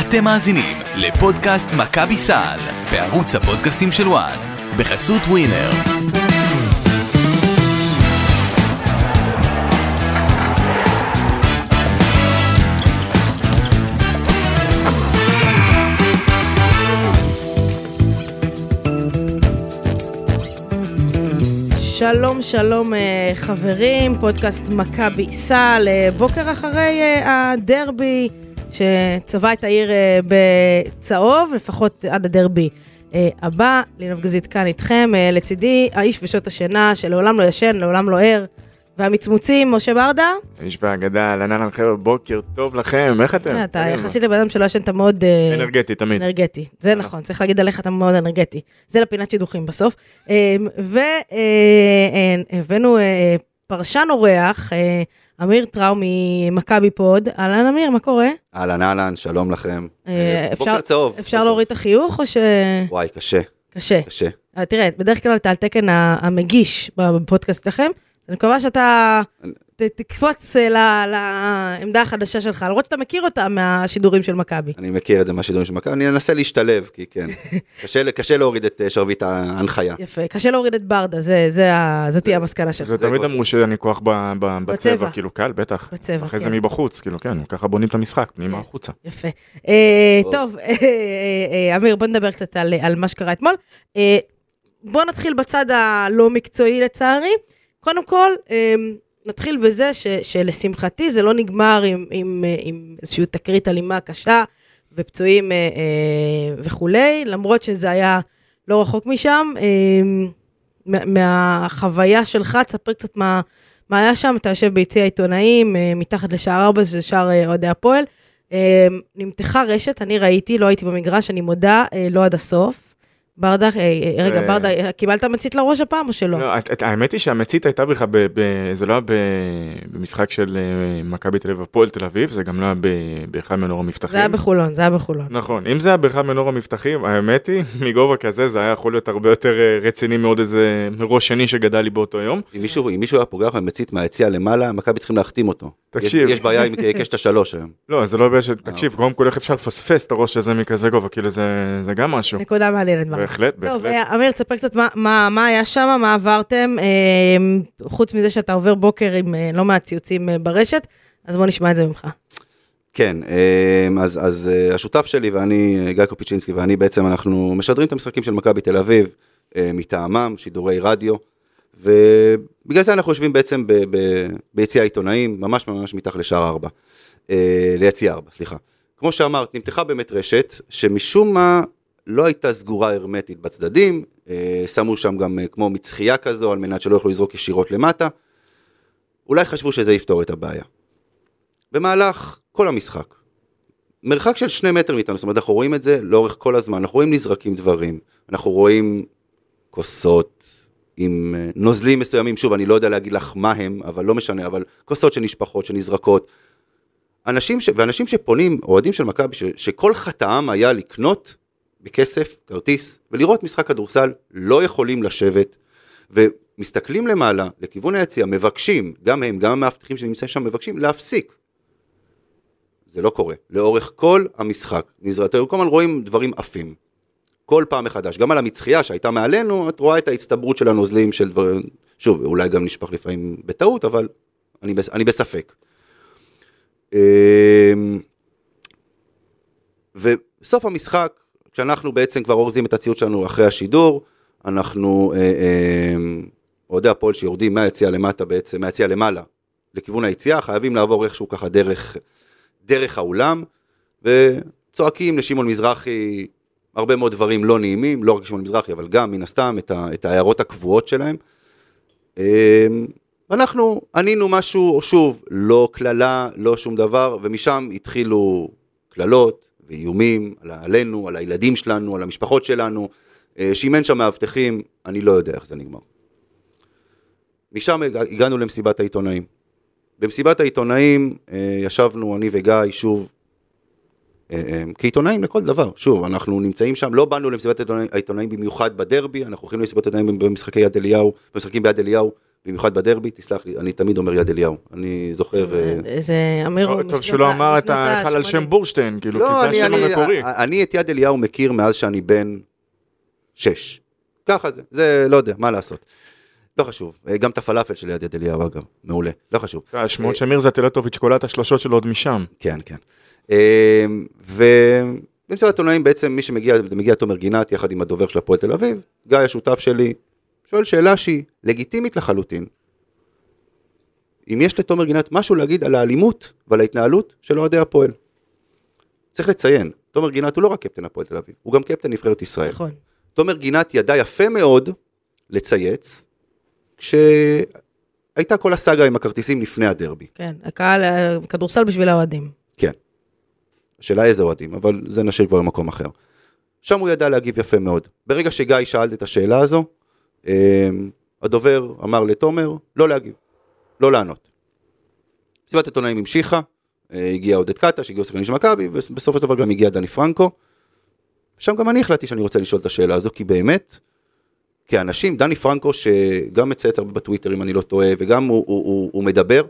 אתם מאזינים לפודקאסט מכבי סל בערוץ הפודקאסטים של וואן בחסות ווינר. שלום שלום אה, חברים, פודקאסט מכבי סל, אה, בוקר אחרי אה, הדרבי שצבע את העיר בצהוב, לפחות עד הדרבי הבא. לינוב גזית כאן איתכם, לצידי האיש ושעות השינה שלעולם לא ישן, לעולם לא ער. והמצמוצים, משה ברדה? האיש והאגדה, לנן חבר'ה, בוקר טוב לכם, איך אתם? אתה יחסית לבן אדם שלא ישן, אתה מאוד... אנרגטי תמיד. אנרגטי, זה נכון, צריך להגיד עליך, אתה מאוד אנרגטי. זה לפינת שידוכים בסוף. והבאנו פרשן אורח, אמיר טראו ממכבי פוד. אהלן אמיר, מה קורה? אהלן אהלן, שלום לכם. בוקר צהוב. אפשר להוריד את החיוך או ש... וואי, קשה. קשה. קשה. תראה, בדרך כלל אתה על תקן המגיש בפודקאסט שלכם. אני מקווה שאתה תקפוץ לעמדה החדשה שלך, למרות שאתה מכיר אותה מהשידורים של מכבי. אני מכיר את זה מהשידורים של מכבי, אני אנסה להשתלב, כי כן, קשה להוריד את שרביט ההנחיה. יפה, קשה להוריד את ברדה, זה תהיה המסקנה שלך. זה תמיד אמרו שאני כוח בצבע, כאילו קל, בטח. בצבע, אחרי זה כן. מבחוץ, כאילו כן, ככה בונים את המשחק, פנימה החוצה. יפה. טוב, אמיר, בוא נדבר קצת על מה שקרה אתמול. בוא נתחיל בצד הלא מקצועי לצערי. קודם כל, נתחיל בזה ש, שלשמחתי זה לא נגמר עם, עם, עם איזושהי תקרית אלימה קשה ופצועים אה, אה, וכולי, למרות שזה היה לא רחוק משם. אה, מהחוויה שלך, תספר קצת מה, מה היה שם, אתה יושב ביציע העיתונאים, אה, מתחת לשער 4, שזה שער אה, אוהדי הפועל. אה, נמתחה רשת, אני ראיתי, לא הייתי במגרש, אני מודה, אה, לא עד הסוף. ברדה, אה, אה, רגע, ברדה, אה, קיבלת מצית לראש הפעם או שלא? לא, האמת היא שהמצית הייתה בכלל, זה לא היה במשחק של מכבי תל אביב, הפועל תל אביב, זה גם לא היה באחד מנור המבטחים. זה היה בחולון, זה היה בחולון. נכון, אם זה היה באחד מנור המבטחים, האמת היא, מגובה כזה זה היה יכול להיות הרבה יותר רציני מאוד איזה ראש שני שגדל לי באותו יום. אם מישהו היה פוגע לך במצית מהיציע למעלה, מכבי צריכים להחתים אותו. תקשיב. יש בעיה עם קשת השלוש היום. לא, זה לא בעיה של, תקשיב, קודם כל איך אפשר לפספס את הראש הזה מכזה גובה, כאילו זה גם משהו. נקודה מעניינת. בהחלט, בהחלט. טוב, אה, אמיר, תספר קצת מה, מה, מה היה שם, מה עברתם, אה, חוץ מזה שאתה עובר בוקר עם אה, לא מעט ציוצים ברשת, אז בוא נשמע את זה ממך. כן, אז, אז השותף שלי ואני, גיא קופיצ'ינסקי ואני בעצם, אנחנו משדרים את המשחקים של מכבי תל אביב מטעמם, שידורי רדיו, ובגלל זה אנחנו יושבים בעצם ב, ב, ביציע העיתונאים, ממש ממש מתחת לשער ארבע, ליציע ארבע, סליחה. כמו שאמרת, נמתחה באמת רשת, שמשום מה לא הייתה סגורה הרמטית בצדדים, אה, שמו שם גם אה, כמו מצחייה כזו על מנת שלא יוכלו לזרוק ישירות למטה. אולי חשבו שזה יפתור את הבעיה. במהלך כל המשחק, מרחק של שני מטר מאיתנו, זאת אומרת אנחנו רואים את זה לאורך כל הזמן, אנחנו רואים נזרקים דברים, אנחנו רואים כוסות עם אה, נוזלים מסוימים, שוב אני לא יודע להגיד לך מה הם, אבל לא משנה, אבל כוסות שנשפחות, שנזרקות. אנשים ש... ואנשים שפונים, אוהדים של מכבי, ש... שכל חטאם היה לקנות בכסף, כרטיס, ולראות משחק כדורסל, לא יכולים לשבת, ומסתכלים למעלה, לכיוון היציאה, מבקשים, גם הם, גם המאבטחים שנמצאים שם, מבקשים להפסיק. זה לא קורה. לאורך כל המשחק, אתם כל הזמן רואים דברים עפים. כל פעם מחדש. גם על המצחייה שהייתה מעלינו, את רואה את ההצטברות של הנוזלים של דברים, שוב, אולי גם נשפך לפעמים בטעות, אבל אני, אני בספק. אמ, וסוף המשחק, כשאנחנו בעצם כבר אורזים את הציוד שלנו אחרי השידור, אנחנו, אה, אה, אוהדי אה, הפועל שיורדים מהיציאה למטה בעצם, מהיציאה למעלה, לכיוון היציאה, חייבים לעבור איכשהו ככה דרך, דרך האולם, וצועקים לשמעון מזרחי הרבה מאוד דברים לא נעימים, לא רק לשמעון מזרחי, אבל גם מן הסתם את, ה, את ההערות הקבועות שלהם. אה, ואנחנו ענינו משהו, שוב, לא קללה, לא שום דבר, ומשם התחילו קללות, ואיומים עלינו, על הילדים שלנו, על המשפחות שלנו, אה, שאם אין שם מאבטחים, אני לא יודע איך זה נגמר. משם הגענו למסיבת העיתונאים. במסיבת העיתונאים אה, ישבנו אני וגיא שוב אה, כעיתונאים לכל דבר, שוב, אנחנו נמצאים שם, לא באנו למסיבת העיתונאים במיוחד בדרבי, אנחנו הולכים למסיבת העיתונאים במשחקי יד אליהו, במשחקים ביד אליהו, במיוחד בדרבי, תסלח לי, אני תמיד אומר יד אליהו, אני זוכר... אה, זה אמיר... טוב שהוא לא אמר את ההיכל על שם. בורשטיין, כאילו, כי לא, זה אני, השם המקורי. אני את יד אליהו מכיר מאז שאני בן שש. ככה זה, זה לא יודע, מה לעשות. לא חשוב, אה, גם את הפלאפל של יד אליהו אגב, מעולה, לא חשוב. השמועות של מירזה טילטוביץ' קולע את השלושות שלו עוד משם. כן, כן. אה, ובמסיבת עיתונאים בעצם מי שמגיע, מגיע תומר גינת יחד עם הדובר של הפועל תל אביב, גיא השותף שלי, שואל שאלה שהיא לגיטימית לחלוטין. אם יש לתומר גינת משהו להגיד על האלימות ועל ההתנהלות של אוהדי הפועל. צריך לציין, תומר גינת הוא לא רק קפטן הפועל תל אביב, הוא גם קפטן נבחרת ישראל. נכון. תומר גינת ידע יפה מאוד לצייץ, כשהייתה כל הסאגה עם הכרטיסים לפני הדרבי. כן, הקהל, כדורסל בשביל האוהדים. כן. השאלה איזה אוהדים, אבל זה נשאיר כבר למקום אחר. שם הוא ידע להגיב יפה מאוד. ברגע שגיא שאל את השאלה הזו, הדובר אמר לתומר לא להגיב, לא לענות. מסיבת עיתונאים המשיכה, אה, הגיע עודד קטש, הגיעו שחקנים של מכבי, ובסופו של דבר גם הגיע דני פרנקו. שם גם אני החלטתי שאני רוצה לשאול את השאלה הזו, כי באמת, כאנשים, דני פרנקו, שגם מצייץ הרבה בטוויטר, אם אני לא טועה, וגם הוא, הוא, הוא, הוא מדבר,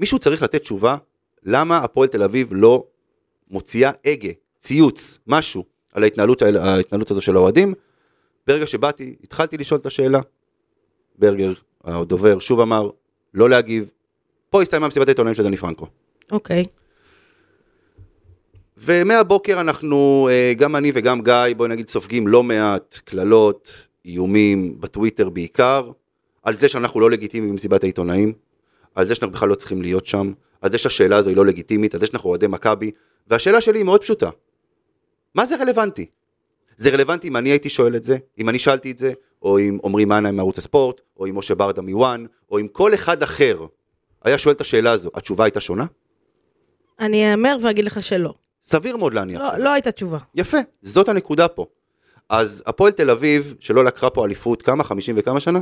מישהו צריך לתת תשובה למה הפועל תל אביב לא מוציאה הגה, ציוץ, משהו, על ההתנהלות, ההתנהלות הזו של האוהדים. ברגע שבאתי, התחלתי לשאול את השאלה, ברגר, הדובר, שוב אמר, לא להגיב. פה הסתיימה מסיבת העיתונאים של דני פרנקו. אוקיי. ומהבוקר אנחנו, אה, גם אני וגם גיא, בואי נגיד, סופגים לא מעט קללות, איומים, בטוויטר בעיקר, על זה שאנחנו לא לגיטימיים במסיבת העיתונאים, על זה שאנחנו בכלל לא צריכים להיות שם, על זה שהשאלה הזו היא לא לגיטימית, על זה שאנחנו אוהדי מכבי, והשאלה שלי היא מאוד פשוטה. מה זה רלוונטי? זה רלוונטי אם אני הייתי שואל את זה, אם אני שאלתי את זה, או אם עמרי מנה מערוץ הספורט, או אם משה ברדה מוואן, או אם כל אחד אחר היה שואל את השאלה הזו, התשובה הייתה שונה? אני אאמר ואגיד לך שלא. סביר מאוד להניח לא. לא הייתה תשובה. יפה, זאת הנקודה פה. אז הפועל תל אביב, שלא לקחה פה אליפות, כמה? 50 וכמה שנה?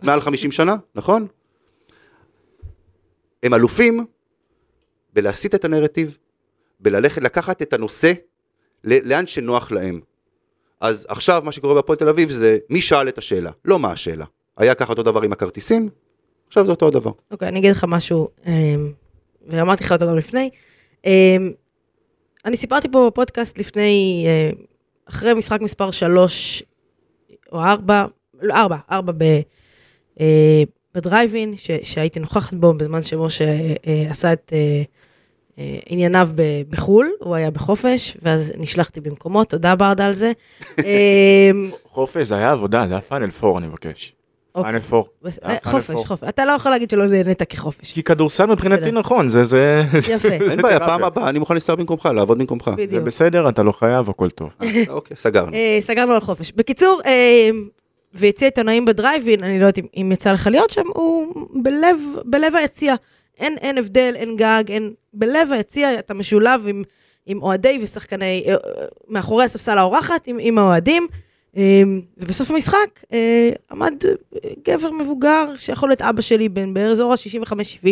מעל 50 שנה, נכון? הם אלופים בלהסיט את הנרטיב, בללכת, לקחת את הנושא לאן שנוח להם. אז עכשיו מה שקורה בהפועל תל אביב זה מי שאל את השאלה, לא מה השאלה. היה ככה אותו דבר עם הכרטיסים, עכשיו זה אותו דבר. אוקיי, אני אגיד לך משהו, אמ, ואמרתי לך אותו גם לפני. אמ, אני סיפרתי פה בפודקאסט לפני, אה, אחרי משחק מספר 3 או 4, לא 4, 4 ב, אה, בדרייבין, שהייתי נוכחת בו בזמן שמשה אה, עשה את אה, אה, ענייניו ב- בחו"ל, הוא היה בחופש, ואז נשלחתי במקומו, תודה ברדה על זה. אמ, חופש, זה היה עבודה, זה היה פאנל 4, אני מבקש. אוקיי. פאנל 4. בס- היה אה, פאנל חופש, פור. חופש. אתה לא יכול להגיד שלא נהנית כחופש. כי כדורסל מבחינתי. נכון, זה זה יפה. זה אין בעיה. פעם הבאה אני מוכן לנסוע במקומך, לעבוד במקומך. זה. בסדר, אתה לא חייב, הכל טוב. אה, אוקיי, סגרנו. אה, סגרנו על חופש. בקיצור, אה, ויציע עיתונאים בדרייבין, אני לא יודעת אם, אם יצא לך להיות שם, הוא בלב, בלב היציע. אין, אין הבדל, אין גג, אין... בלב היציע אתה משולב עם, עם אוהדי ושחקני, אה, מאחורי הספסל האורחת, עם, עם האוהדים. אה, ובסוף המשחק אה, עמד אה, גבר מבוגר, שיכול להיות אבא שלי, בן באזור ה-65-70,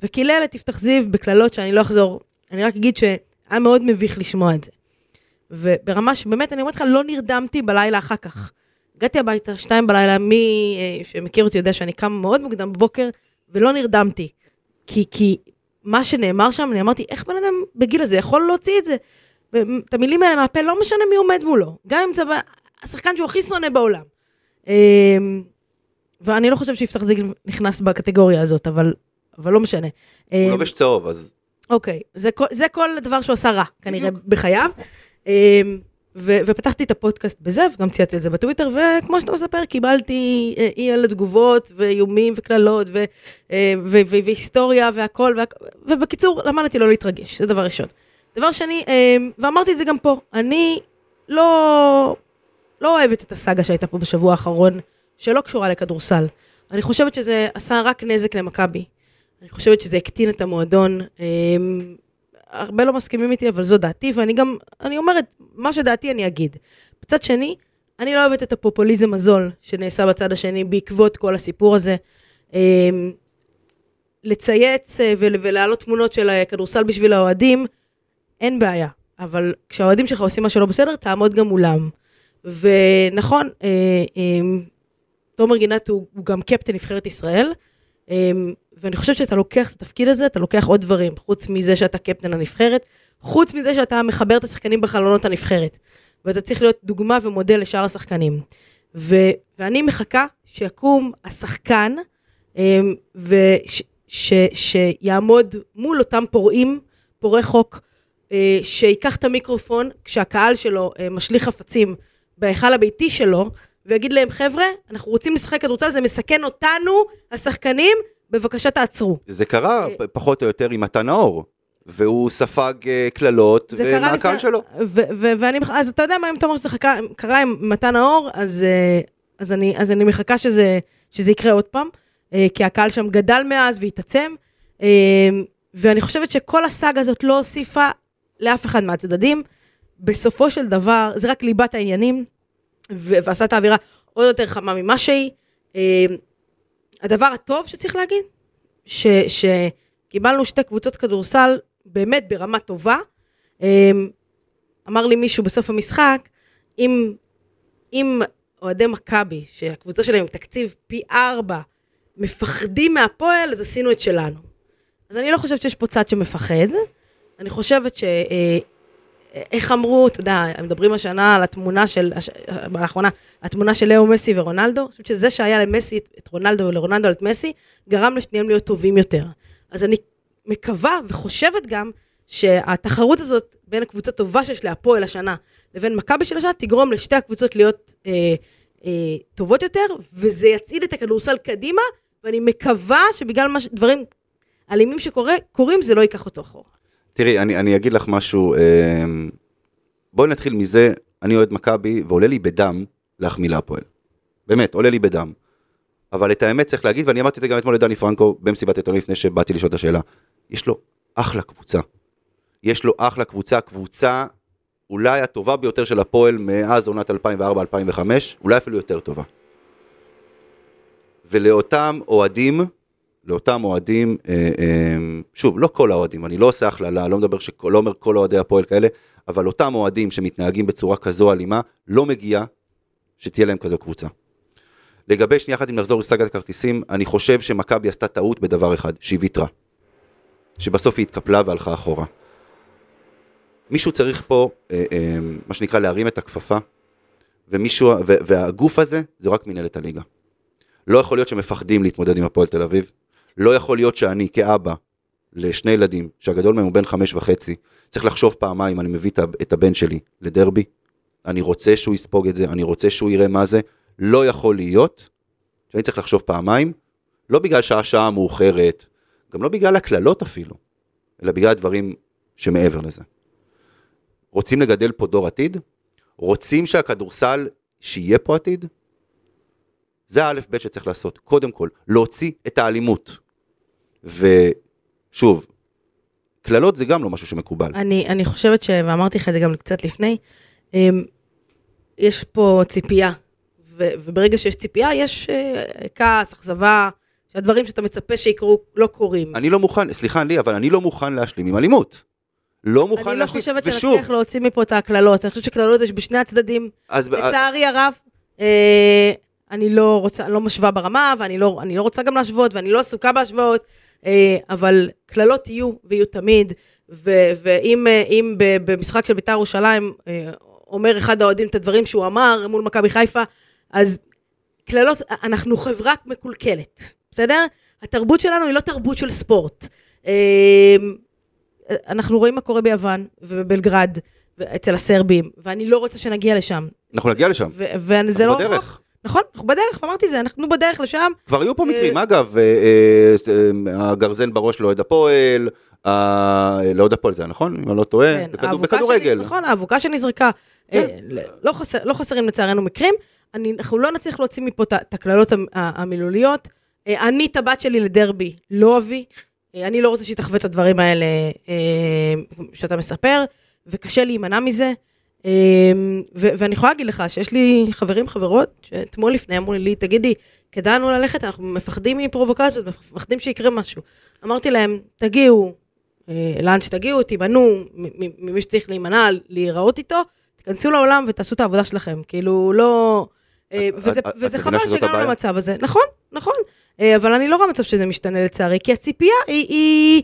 וקילל את יפתח זיו בקללות שאני לא אחזור, אני רק אגיד שהיה מאוד מביך לשמוע את זה. וברמה שבאמת, אני אומרת לך, לא נרדמתי בלילה אחר כך. הגעתי הביתה, שתיים בלילה, מי שמכיר אותי יודע שאני קם מאוד מוקדם בבוקר, ולא נרדמתי. כי, כי מה שנאמר שם, אני אמרתי, איך בן אדם בגיל הזה יכול להוציא את זה? את המילים האלה מהפה, לא משנה מי עומד מולו. גם אם זה השחקן שהוא הכי שונא בעולם. אה, ואני לא חושב שיפתח זיג נכנס בקטגוריה הזאת, אבל, אבל לא משנה. הוא אה, לובש צהוב, אז אוקיי, זה, כל- זה כל דבר שהוא עשה רע, כנראה. בחייו. ו- ופתחתי את הפודקאסט בזה, וגם צייתתי את זה בטוויטר, וכמו שאתה מספר, קיבלתי אה, אי אלה תגובות, ואיומים וקללות, ו- אה, ו- ו- והיסטוריה והכל, והכ- ובקיצור, למדתי לא להתרגש, זה דבר ראשון. דבר שני, אמ, ואמרתי את זה גם פה, אני לא, לא אוהבת את הסאגה שהייתה פה בשבוע האחרון, שלא קשורה לכדורסל. אני חושבת שזה עשה רק נזק למכבי. אני חושבת שזה הקטין את המועדון. אמ, הרבה לא מסכימים איתי, אבל זו דעתי, ואני גם, אני אומרת, מה שדעתי אני אגיד. מצד שני, אני לא אוהבת את הפופוליזם הזול שנעשה בצד השני בעקבות כל הסיפור הזה. אמ, לצייץ אה, ול- ולהעלות תמונות של אה, כדורסל בשביל האוהדים, אין בעיה. אבל כשהאוהדים שלך עושים משהו לא בסדר, תעמוד גם מולם. ונכון, אה, אה, תומר גינת הוא, הוא גם קפטן נבחרת ישראל, אמ, ואני חושבת שאתה לוקח את התפקיד הזה, אתה לוקח עוד דברים, חוץ מזה שאתה קפטן הנבחרת, חוץ מזה שאתה מחבר את השחקנים בחלונות הנבחרת, ואתה צריך להיות דוגמה ומודל לשאר השחקנים. ו, ואני מחכה שיקום השחקן, אמ, וש, ש, שיעמוד מול אותם פורעים, פורעי חוק, אה, שייקח את המיקרופון כשהקהל שלו אה, משליך חפצים בהיכל הביתי שלו, ויגיד להם, חבר'ה, אנחנו רוצים לשחק כדורסל, זה מסכן אותנו, השחקנים, בבקשה תעצרו. זה קרה אה, פחות או יותר עם מתן נאור, והוא ספג אה, קללות זה קרה מהקהל לפני- שלו. ואני, אז אתה יודע מה, אם אתה אומר שזה חכה- קרה עם מתן האור, אז, אה, אז, אני, אז אני מחכה שזה, שזה יקרה עוד פעם, כי הקהל שם גדל מאז והתעצם, ואני חושבת שכל הסאגה הזאת לא הוסיפה לאף אחד מהצדדים. בסופו של דבר, זה רק ליבת העניינים, ועשה את האווירה עוד יותר חמה ממה שהיא. אה, הדבר הטוב שצריך להגיד, שקיבלנו שתי קבוצות כדורסל באמת ברמה טובה. אמ, אמר לי מישהו בסוף המשחק, אם, אם אוהדי מכבי, שהקבוצה שלהם עם תקציב פי ארבע, מפחדים מהפועל, אז עשינו את שלנו. אז אני לא חושבת שיש פה צד שמפחד. אני חושבת ש... אה, איך אמרו, אתה יודע, מדברים השנה על התמונה של, לאחרונה, התמונה של לאו מסי ורונלדו, אני חושבת שזה שהיה למסי את, רונלדו ולרונלדו את מסי, גרם לשניהם להיות טובים יותר. אז אני מקווה וחושבת גם שהתחרות הזאת בין הקבוצה הטובה שיש להפועל השנה לבין מכבי של השנה תגרום לשתי הקבוצות להיות אה, אה, טובות יותר, וזה יצעיד את הכדורסל קדימה, ואני מקווה שבגלל מה, ש- דברים אלימים שקורים, זה לא ייקח אותו אחורה. תראי, אני, אני אגיד לך משהו, אה, בואי נתחיל מזה, אני אוהד מכבי ועולה לי בדם להחמיא להפועל. באמת, עולה לי בדם. אבל את האמת צריך להגיד, ואני אמרתי את זה גם אתמול לדני פרנקו במסיבת עיתונאים לפני שבאתי לשאול את השאלה. יש לו אחלה קבוצה. יש לו אחלה קבוצה, קבוצה אולי הטובה ביותר של הפועל מאז עונת 2004-2005, אולי אפילו יותר טובה. ולאותם אוהדים, לאותם אוהדים, אה, אה, שוב, לא כל האוהדים, אני לא עושה הכללה, לא מדבר, שכל, לא אומר כל אוהדי הפועל כאלה, אבל אותם אוהדים שמתנהגים בצורה כזו אלימה, לא מגיע שתהיה להם כזו קבוצה. לגבי, שנייה אחת אם נחזור לסאגת הכרטיסים, אני חושב שמכבי עשתה טעות בדבר אחד, שהיא ויתרה. שבסוף היא התקפלה והלכה אחורה. מישהו צריך פה, אה, אה, מה שנקרא, להרים את הכפפה, ומישהו, ו, והגוף הזה, זה רק מנהלת הליגה. לא יכול להיות שמפחדים להתמודד עם הפועל תל אביב. לא יכול להיות שאני כאבא לשני ילדים, שהגדול מהם הוא בן חמש וחצי, צריך לחשוב פעמיים, אני מביא את הבן שלי לדרבי, אני רוצה שהוא יספוג את זה, אני רוצה שהוא יראה מה זה, לא יכול להיות שאני צריך לחשוב פעמיים, לא בגלל שהשעה מאוחרת, גם לא בגלל הקללות אפילו, אלא בגלל הדברים שמעבר לזה. רוצים לגדל פה דור עתיד? רוצים שהכדורסל, שיהיה פה עתיד? זה האלף בית שצריך לעשות. קודם כל, להוציא את האלימות. ושוב, קללות זה גם לא משהו שמקובל. אני, אני חושבת ש... ואמרתי לך את זה גם קצת לפני, אמ, יש פה ציפייה, ו, וברגע שיש ציפייה, יש אה, כעס, אכזבה, שהדברים שאתה מצפה שיקרו לא קורים. אני לא מוכן, סליחה לי, אבל אני לא מוכן להשלים עם אלימות. לא מוכן אני לא להשלים, חושבת ושוב, שנצליח להוציא מפה את הקללות, אני חושבת שקללות יש בשני הצדדים, אז לצערי הרב. אה, אני לא רוצה, לא משווה ברמה, ואני לא, לא רוצה גם להשוות, ואני לא עסוקה בהשוואות, אבל קללות יהיו, ויהיו תמיד, ו- ואם אה, במשחק של בית"ר ירושלים אה, אומר אחד האוהדים את הדברים שהוא אמר מול מכבי חיפה, אז קללות, אנחנו חברה מקולקלת, בסדר? התרבות שלנו היא לא תרבות של ספורט. אה, אנחנו רואים מה קורה ביוון ובבלגרד, אצל הסרבים, ואני לא רוצה שנגיע לשם. אנחנו נגיע לשם. וזה לא... בדרך. נכון, אנחנו בדרך, אמרתי את זה, אנחנו בדרך לשם. כבר היו פה אה, מקרים, אגב, אה, אה, הגרזן בראש לאוהד הפועל, לאוהד הפועל זה היה נכון? אם אני לא טועה, כן, בכדורגל. נכון, האבוקה שנזרקה. כן. לא לא חסרים לצערנו מקרים. אנחנו לא נצליח להוציא מפה את הקללות המילוליות. אני את הבת שלי לדרבי לא אביא. אני לא רוצה שהיא תחווה את הדברים האלה שאתה מספר, וקשה להימנע מזה. אה, ו- ואני יכולה להגיד לך שיש לי חברים, חברות, שאתמול לפני אמרו לי, תגידי, כדאי לנו ללכת, אנחנו מפחדים מפרובוקציות, מפחדים שיקרה משהו. אמרתי להם, תגיעו, אה, לאן שתגיעו, תימנעו ממי שצריך להימנע, להיראות איתו, תיכנסו לעולם ותעשו את העבודה שלכם. כאילו, לא... אה, וזה- את וזה חבל שהגענו? למצב הזה. נכון, נכון. אה, אבל אני לא רואה מצב שזה משתנה לצערי, כי הציפייה היא... היא...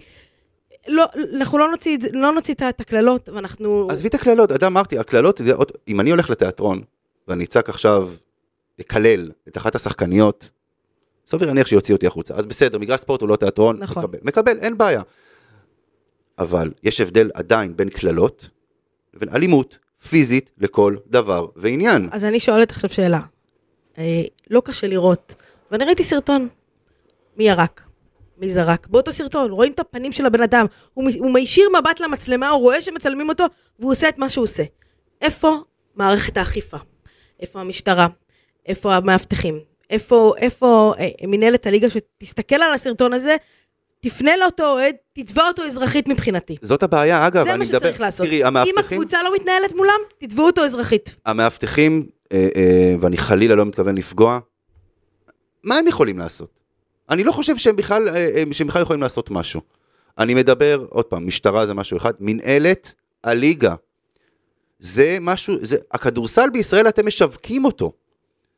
לא, אנחנו לא נוציא, לא נוציא את הקללות, ואנחנו... עזבי את הקללות, אתה אמרתי, הקללות, אם אני הולך לתיאטרון, ואני אצעק עכשיו, לקלל את אחת השחקניות, סביר להניח שיוציא אותי החוצה. אז בסדר, מגרש ספורט הוא לא תיאטרון, נכון. מקבל. מקבל, אין בעיה. אבל יש הבדל עדיין בין קללות לבין אלימות פיזית לכל דבר ועניין. אז אני שואלת עכשיו שאלה. אה, לא קשה לראות, ואני ראיתי סרטון. מי ירק? מי זרק? באותו סרטון, רואים את הפנים של הבן אדם, הוא, הוא מישיר מבט למצלמה, הוא רואה שמצלמים אותו, והוא עושה את מה שהוא עושה. איפה מערכת האכיפה? איפה המשטרה? איפה המאבטחים? איפה, איפה אה, מנהלת הליגה שתסתכל על הסרטון הזה, תפנה לאותו אוהד, תתבע אותו אזרחית מבחינתי. זאת הבעיה, אגב, זה אני מה מדבר, שצריך לעשות. תראי, אם המאבטחים, הקבוצה לא מתנהלת מולם, תתבעו אותו אזרחית. המאבטחים, אה, אה, ואני חלילה לא מתכוון לפגוע, מה הם יכולים לעשות? אני לא חושב שהם בכלל, אה, אה, שהם בכלל יכולים לעשות משהו. אני מדבר, עוד פעם, משטרה זה משהו אחד, מנהלת הליגה. זה משהו, זה, הכדורסל בישראל אתם משווקים אותו.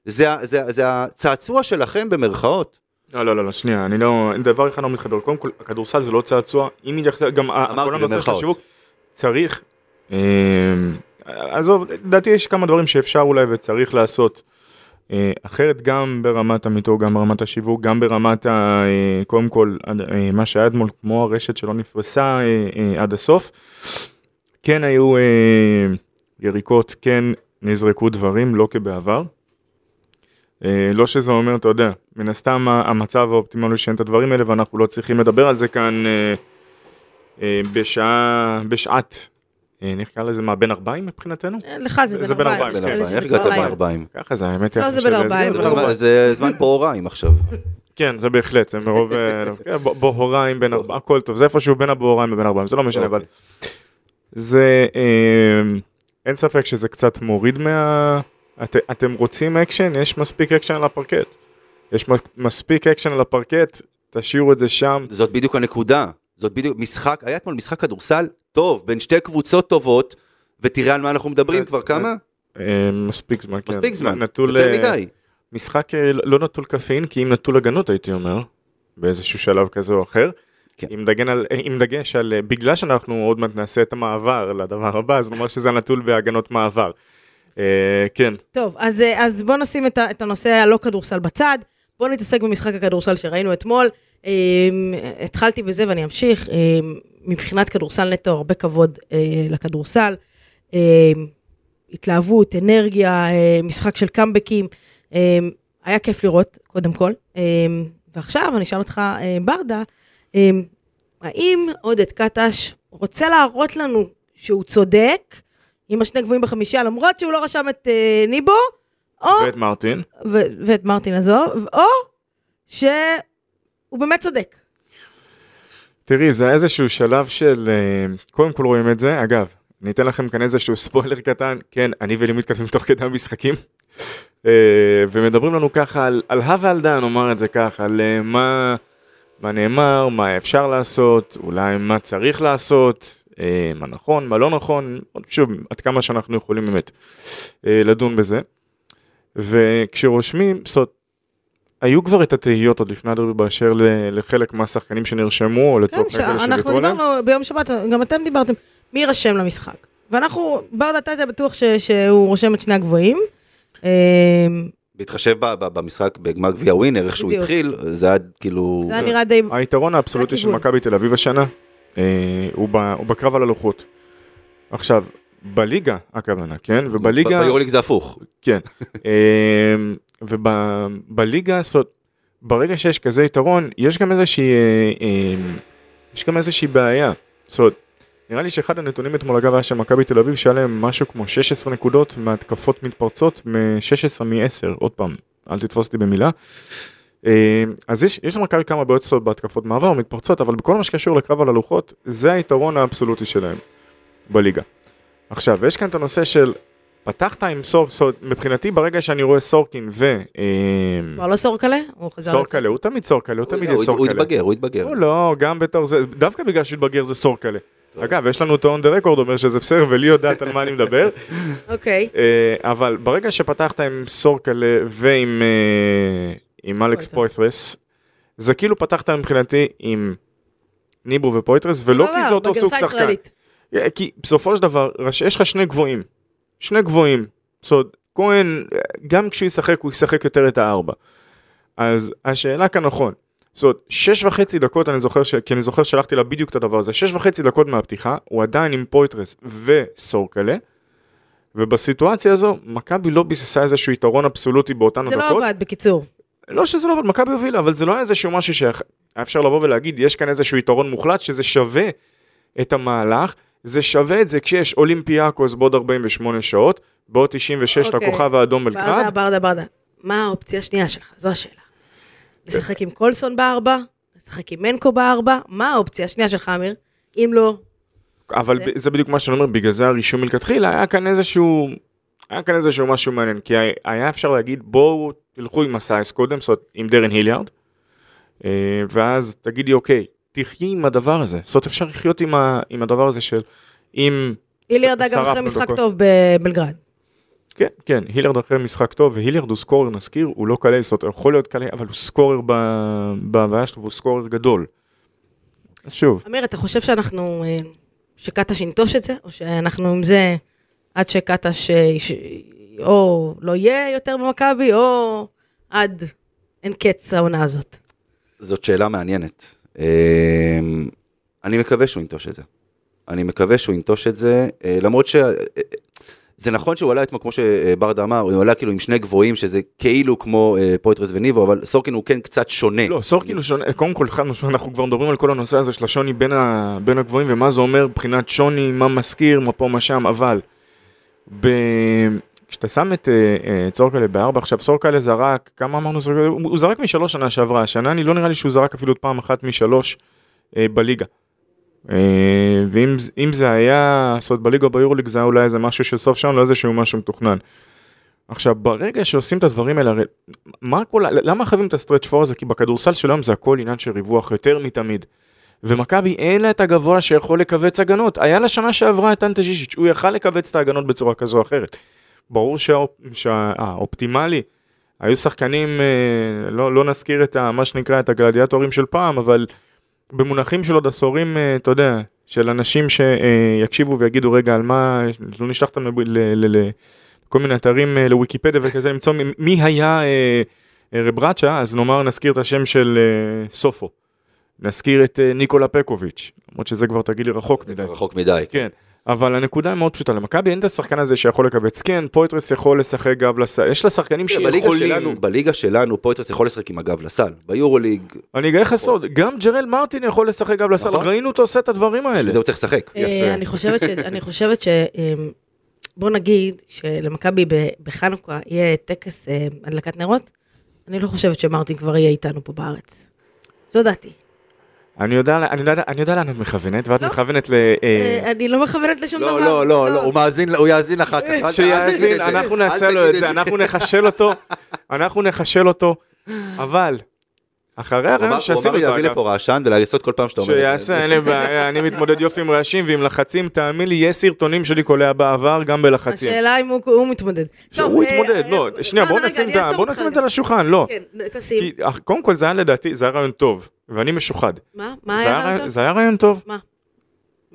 זה, זה, זה הצעצוע שלכם במרכאות. לא, לא, לא, לא, שנייה, אני לא, דבר אחד לא מתחבר. קודם כל, הכדורסל זה לא צעצוע, אם מתייחס, גם ה- אמרתי, כל הנושא של. השיווק, צריך, אה, עזוב, לדעתי יש כמה דברים שאפשר אולי וצריך לעשות. אה, אחרת גם ברמת המיתוג, גם ברמת השיווק, גם ברמת, ה, אה, קודם כל, אה, מה שהיה אתמול, כמו הרשת שלא נפרסה עד הסוף. כן היו יריקות, כן נזרקו דברים, לא כבעבר. לא שזה אומר, אתה יודע, מן הסתם המצב האופטימלי שאין את הדברים האלה ואנחנו לא צריכים לדבר על זה כאן בשעה, בשעת, נקרא לזה מה, בין ארבעים מבחינתנו? אה, לך זה בין בין ארבעים. ארבעים, בן כן. אלה ארבעים, איך שזה הגעת לילה. ארבעים? ככה זה, האמת לא, היא, זה בין ארבעים, זה זה בין לא ארבעים. זה זמן בהוריים עכשיו. כן, זה בהחלט, זה מרוב, אה, כן, ב- בהוריים בין ארבעה, הכל טוב, זה איפשהו בין הבהוריים לבין ארבעים, זה לא משנה, אבל אוקיי. זה, אה, אין ספק שזה קצת מוריד מה... את, אתם רוצים אקשן? יש מספיק אקשן על הפרקט. יש מס- מספיק אקשן על הפרקט, תשאירו את זה שם. זאת בדיוק הנקודה. זאת בדיוק, משחק, היה אתמול משחק כדורסל טוב, בין שתי קבוצות טובות, ותראה על מה אנחנו מדברים אה, כבר, כמה? אה, מספיק זמן, כן. מספיק זמן, יותר אה, מדי. משחק אה, לא נטול קפאין, כי אם נטול הגנות הייתי אומר, באיזשהו שלב כזה או אחר. כן. עם, דגן על, אה, עם דגש על, אה, בגלל שאנחנו עוד מעט נעשה את המעבר לדבר הבא, אז נאמר שזה נטול בהגנות מעבר. אה, כן, טוב, אז, אה, אז בואו נשים את, ה- את הנושא הלא כדורסל בצד. בואו נתעסק במשחק הכדורסל שראינו אתמול. אה, התחלתי בזה ואני אמשיך. אה, מבחינת כדורסל נטו, הרבה כבוד אה, לכדורסל. אה, התלהבות, אנרגיה, אה, משחק של קאמבקים. אה, היה כיף לראות, קודם כל. אה, ועכשיו אני אשאל אותך, אה, ברדה, אה, האם עודד קטש רוצה להראות לנו שהוא צודק עם השני גבוהים בחמישייה, למרות שהוא לא רשם את אה, ניבו, או, ואת מרטין. ו- ואת מרטין עזוב, או שהוא באמת צודק. תראי, זה איזשהו שלב של, אה, קודם כל רואים את זה, אגב, אני אתן לכם כאן איזשהו ספוילר קטן, כן, אני ולי מתכתבים תוך כדי המשחקים, אה, ומדברים לנו ככה על, על הא ועל דא, נאמר את זה ככה, על אה, מה, מה נאמר, מה אפשר לעשות, אולי מה צריך לעשות, מה נכון, מה לא נכון, שוב, עד כמה שאנחנו יכולים באמת לדון בזה. וכשרושמים, זאת היו כבר את התהיות עוד לפני הדרבי באשר ל- לחלק מהשחקנים שנרשמו, או כן, לצורך העניין כאלה אנחנו שוויתרו עליהם. דיברנו ביום שבת, גם אתם דיברתם, מי יירשם למשחק. ואנחנו, ברדה, אתה היית בטוח ש- שהוא רושם את שני הגבוהים. אה, בהתחשב ב- ב- במשחק בגמר גביע ווינר, איך שהוא. התחיל, זה היה כאילו... זה היה נראה די... היתרון האבסולוטי של. מכבי תל אביב השנה, אה, הוא בקרב על הלוחות. עכשיו, בליגה הכוונה, כן? ובליגה... ביורוליג זה הפוך. כן. ובליגה, זאת אומרת, ברגע שיש כזה יתרון, יש גם איזושהי, אה, אה, יש גם איזושהי בעיה. זאת אומרת, נראה לי שאחד הנתונים אתמול אגב היה שמכבי תל אביב שהיה להם משהו כמו 16 נקודות מהתקפות מתפרצות מ-16 מ-10, עוד פעם, אל תתפוס אותי במילה. אה, אז יש, יש למכבי כמה בעיות סוד בהתקפות מעבר, מתפרצות, אבל בכל מה שקשור לקרב על הלוחות, זה היתרון האבסולוטי שלהם בליגה. עכשיו, יש כאן את הנושא של פתחת עם סור, סור, מבחינתי ברגע שאני רואה סורקין ו... אה, כבר לא סורקלה? הוא חזר סורקלה, הוא תמיד סורקלה, הוא תמיד יהיה הוא- הוא סורקלה. התבגר, הוא התבגר. הוא לא, גם בתור זה, דווקא בגלל שהוא התבגר זה סורקלה. אגב, יש לנו את ה-on the record אומר שזה בסדר, ולי יודעת על מה אני מדבר. אוקיי. אה, אבל ברגע שפתחת עם סורקלה ועם אה, אלכס פויטרס, זה כאילו פתחת מבחינתי עם ניבו ופויטרס, ולא לא, כי לא, זה אותו סוג בגרסה שחקן. הישראלית. כי בסופו של דבר, יש לך שני גבוהים. שני גבוהים. זאת אומרת, כהן, גם כשהוא ישחק, הוא ישחק יותר את הארבע. אז השאלה כאן נכון. זאת אומרת, שש וחצי דקות, אני זוכר, ש... כי אני זוכר שלחתי לה בדיוק את הדבר הזה, שש וחצי דקות מהפתיחה, הוא עדיין עם פויטרס וסורקלה, ובסיטואציה הזו, מכבי לא ביססה איזשהו יתרון אבסולוטי באותן זה הדקות. לא עבד, בקיצור. לא שזה לא עבד, מכבי הובילה, אבל זה לא היה איזשהו משהו שהיה אפשר לבוא ולהגיד, יש כאן איזשהו יתרון מוחלט שזה שווה את המהלך, זה שווה את זה כשיש אולימפיאקוס בעוד 48 שעות, בעוד 96 את אוקיי. הכוכב האדום ברדה, בלגרד, ברדה, ברדה. מה האופציה השנייה שלך? זו השאלה. לשחק עם קולסון בארבע? לשחק עם מנקו בארבע? מה האופציה השנייה שלך, אמיר? אם לא... אבל זה- זה בדיוק מה שאני אומר, בגלל זה הרישום מלכתחילה, היה כאן איזשהו, היה כאן איזשהו משהו מעניין, כי היה- היה אפשר להגיד, בואו תלכו עם הסייס קודם, זאת אומרת, עם דרן היליארד, אה, ואז תגידי, אוקיי, תחי עם הדבר הזה, זאת אומרת, אפשר לחיות עם ה- עם הדבר הזה של, אם... היליארד אגב אחרי משחק טוב בבלגרד. כן, כן, היליארד אחרי משחק טוב, והיליארד הוא סקורר, נזכיר, הוא לא קלה, זאת אומרת, יכול להיות קלה, אבל הוא סקורר בהוויה שלו, והוא סקורר גדול. אז שוב, אמיר, אתה חושב שאנחנו... אה, שקטש ינטוש את זה? או שאנחנו עם זה עד שקטש אה, או לא יהיה יותר במכבי, או עד אין קץ העונה הזאת? זאת שאלה מעניינת. אה, אני מקווה שהוא ינטוש את זה. אני מקווה שהוא ינטוש את זה, אה, למרות ש... אה, זה נכון שהוא עלה אתמול, כמו שברדה אמר, הוא עלה כאילו עם שני גבוהים, שזה כאילו כמו אה, פויטרס וניבו, אבל סורקין הוא כן קצת שונה. לא, סורקין הוא שונה, קודם כל, חד משמעית, אנחנו כבר מדברים על כל הנושא הזה של השוני בין, ה, בין הגבוהים, ומה זה אומר מבחינת שוני, מה מזכיר, מה פה, מה שם, אבל, ב... כשאתה שם את אה, אה, צורקלה בארבע, עכשיו סורקלה זרק, כמה אמרנו סורקלה? הוא, זרק משלוש שנה שעברה, השנה אני לא נראה לי שהוא זרק אפילו עוד פעם אחת משלוש אה, בליגה. ואם זה היה, אומרת בליגה ביורוליג זה היה אולי איזה משהו של סוף שנה, לא איזשהו משהו מתוכנן. עכשיו, ברגע שעושים את הדברים האלה, מה כל, למה חייבים את הסטרץ' פור הזה? כי בכדורסל של היום זה הכל עניין של ריווח יותר מתמיד. ומכבי אין לה את הגבוה שיכול לכווץ הגנות. היה לה שנה שעברה את אנטה ז'יז'יץ', הוא יכל לכווץ את ההגנות בצורה כזו או אחרת. ברור שהאופ- שה- האופטימלי, היו שחקנים, אה, לא, לא נזכיר את ה, מה שנקרא את הגלדיאטורים של פעם, אבל במונחים של עוד עשורים, אה, אתה יודע, של אנשים שיקשיבו ויגידו רגע על מה, לא נשלח אותם לכל מיני אתרים אה, לוויקיפדיה וכזה, למצוא מי- היה אה, אה, רברצ'ה, אז נאמר נזכיר את השם של אה, סופו. נזכיר את אה, ניקולה פקוביץ', למרות שזה כבר תגיד לי רחוק מדי. רחוק מדי. כן, אבל הנקודה היא מאוד פשוטה, למכבי אין את השחקן הזה שיכול לכווץ, כן, פויטרס יכול לשחק גב לסל, יש לה שחקנים שלנו, שיכולים, בליגה שלנו פויטרס יכול לשחק עם הגב לסל. ביורוליג, אני אגלה לך סוד, גם ג'רל מרטין יכול לשחק גב לסל, נכון. ראינו אותו עושה את הדברים האלה. בשביל זה הוא צריך לשחק. אה. אני חושבת ש... אני חושבת ש... אה, בוא נגיד שלמכבי בחנוכה יהיה טקס אה, הדלקת נרות, אני לא חושבת שמרטין כבר יהיה איתנו פה בארץ. זו דעתי. אני יודע, אני יודע, אני יודע לאן את מכוונת, ואת לא. מכוונת ל... אה, אה, אני לא מכוונת לשום דבר. לא, לא, לא, לא, הוא מאזין, הוא יאזין אחר כך. שיאזין. אנחנו נעשה לו את זה, אנחנו נחשל אותו, אנחנו נחשל אותו, אבל אחרי הוא אמר- הרעיון הוא שעשינו אמר אותו, יביא אגב, לפה רעשן ולעשות כל פעם שאתה אומר את זה. שיעשה, אין לי בעיה, אני מתמודד יופי עם רעשים ועם לחצים, תאמין לי, יש סרטונים שלי קולע בעבר, גם בלחצים. השאלה אם הוא- הוא מתמודד. שהוא אה, יתמודד, אה, לא, שנייה, לא, בואו נשים את. זה על השולחן, לא. כן, תשים. אה, קודם כל זה היה לדעתי, זה היה רעיון טוב, ואני משוחד. מה? מה היה רעיון- טוב? זה היה רעיון טוב. מה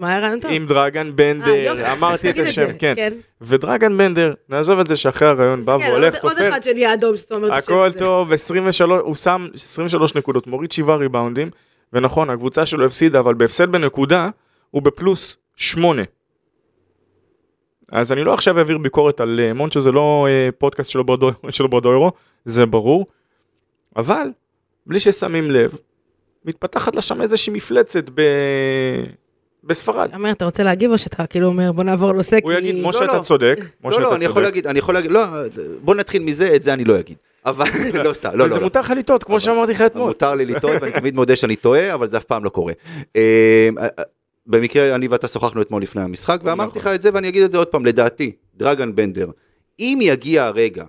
היה רעיון טוב? עם דרגן אה, בנדר, יופי, אמרתי את השם, זה, כן. ודרגן בנדר, נעזוב את זה שאחרי הרעיון בא כן, והולך, עוד- עוד אחד שנהיה אדום שאתה אומר את השם הכל. טוב, 23, הוא שם 23 נקודות, מוריד 7 ריבאונדים, ונכון, הקבוצה שלו הפסידה, אבל בהפסד בנקודה, הוא בפלוס 8. אז אני לא עכשיו אעביר ביקורת על אה, מונצ'ו, זה לא אה, פודקאסט של ברדוירו, זה ברור, אבל בלי ששמים לב, מתפתחת לה שם איזושהי מפלצת ב... בספרד. אמיר, אתה רוצה להגיב או שאתה כאילו אומר בוא נעבור נושא כי... הוא יגיד, משה לא, אתה לא. צודק, משה לא, לא, אני יכול. להגיד, אני יכול להגיד, לא, בוא נתחיל מזה, את זה אני לא אגיד. אבל, לא סתם, לא, לא. לא. מותר לך לטעות, כמו שאמרתי לך אתמול. מותר לי לטעות ואני תמיד מודה שאני טועה, אבל זה אף פעם לא קורה. אה, במקרה אני ואתה שוחחנו אתמול לפני המשחק, ואמרתי לך את זה ואני אגיד את זה עוד פעם, לדעתי, דרגן בנדר, אם יגיע הרגע,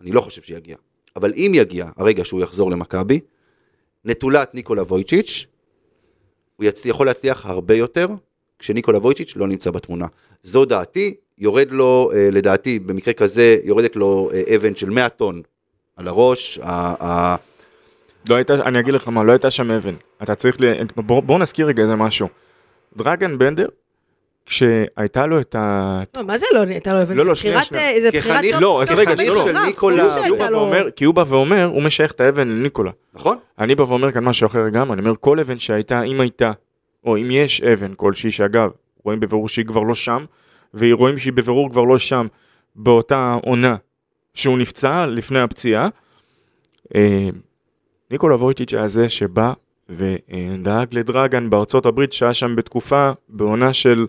אני לא חושב שיגיע, אבל אם יגיע הרגע שהוא יחזור למכבי, נטולת ניקולה וויצ'יץ', הוא יצ... יכול להצליח הרבה יותר כשניקולה וויצ'יץ' לא נמצא בתמונה. זו דעתי, יורד לו, אה, לדעתי, במקרה כזה, יורדת לו אה, אבן של 100 טון על הראש, ה- ה- לא הייתה, אני אגיד לך מה, לא הייתה שם אבן. אתה צריך, ל... בוא, בוא נזכיר רגע איזה משהו. דרגן בנדר, כשהייתה לו את ה... לא, מה זה לא הייתה לו אבן? לא, לא, זה שנייה, שנייה. אה, זה כחניך- בחירת... טוב- לא, אז רגע, חניך לא, של לא. ניקולה. כי הוא בא ואומר, הוא משייך את האבן לניקולה. נכון? אני בא ואומר כאן משהו אחר לגמרי, אני אומר כל אבן שהייתה, אם הייתה, או אם יש אבן כלשהי, שאגב, רואים בבירור שהיא כבר לא שם, ורואים שהיא בבירור כבר לא שם באותה עונה שהוא נפצע לפני הפציעה. אה, ניקולה וויצ'יץ' היה זה שבא ודאג לדרגן בארצות הברית, שהיה שם בתקופה, בעונה של,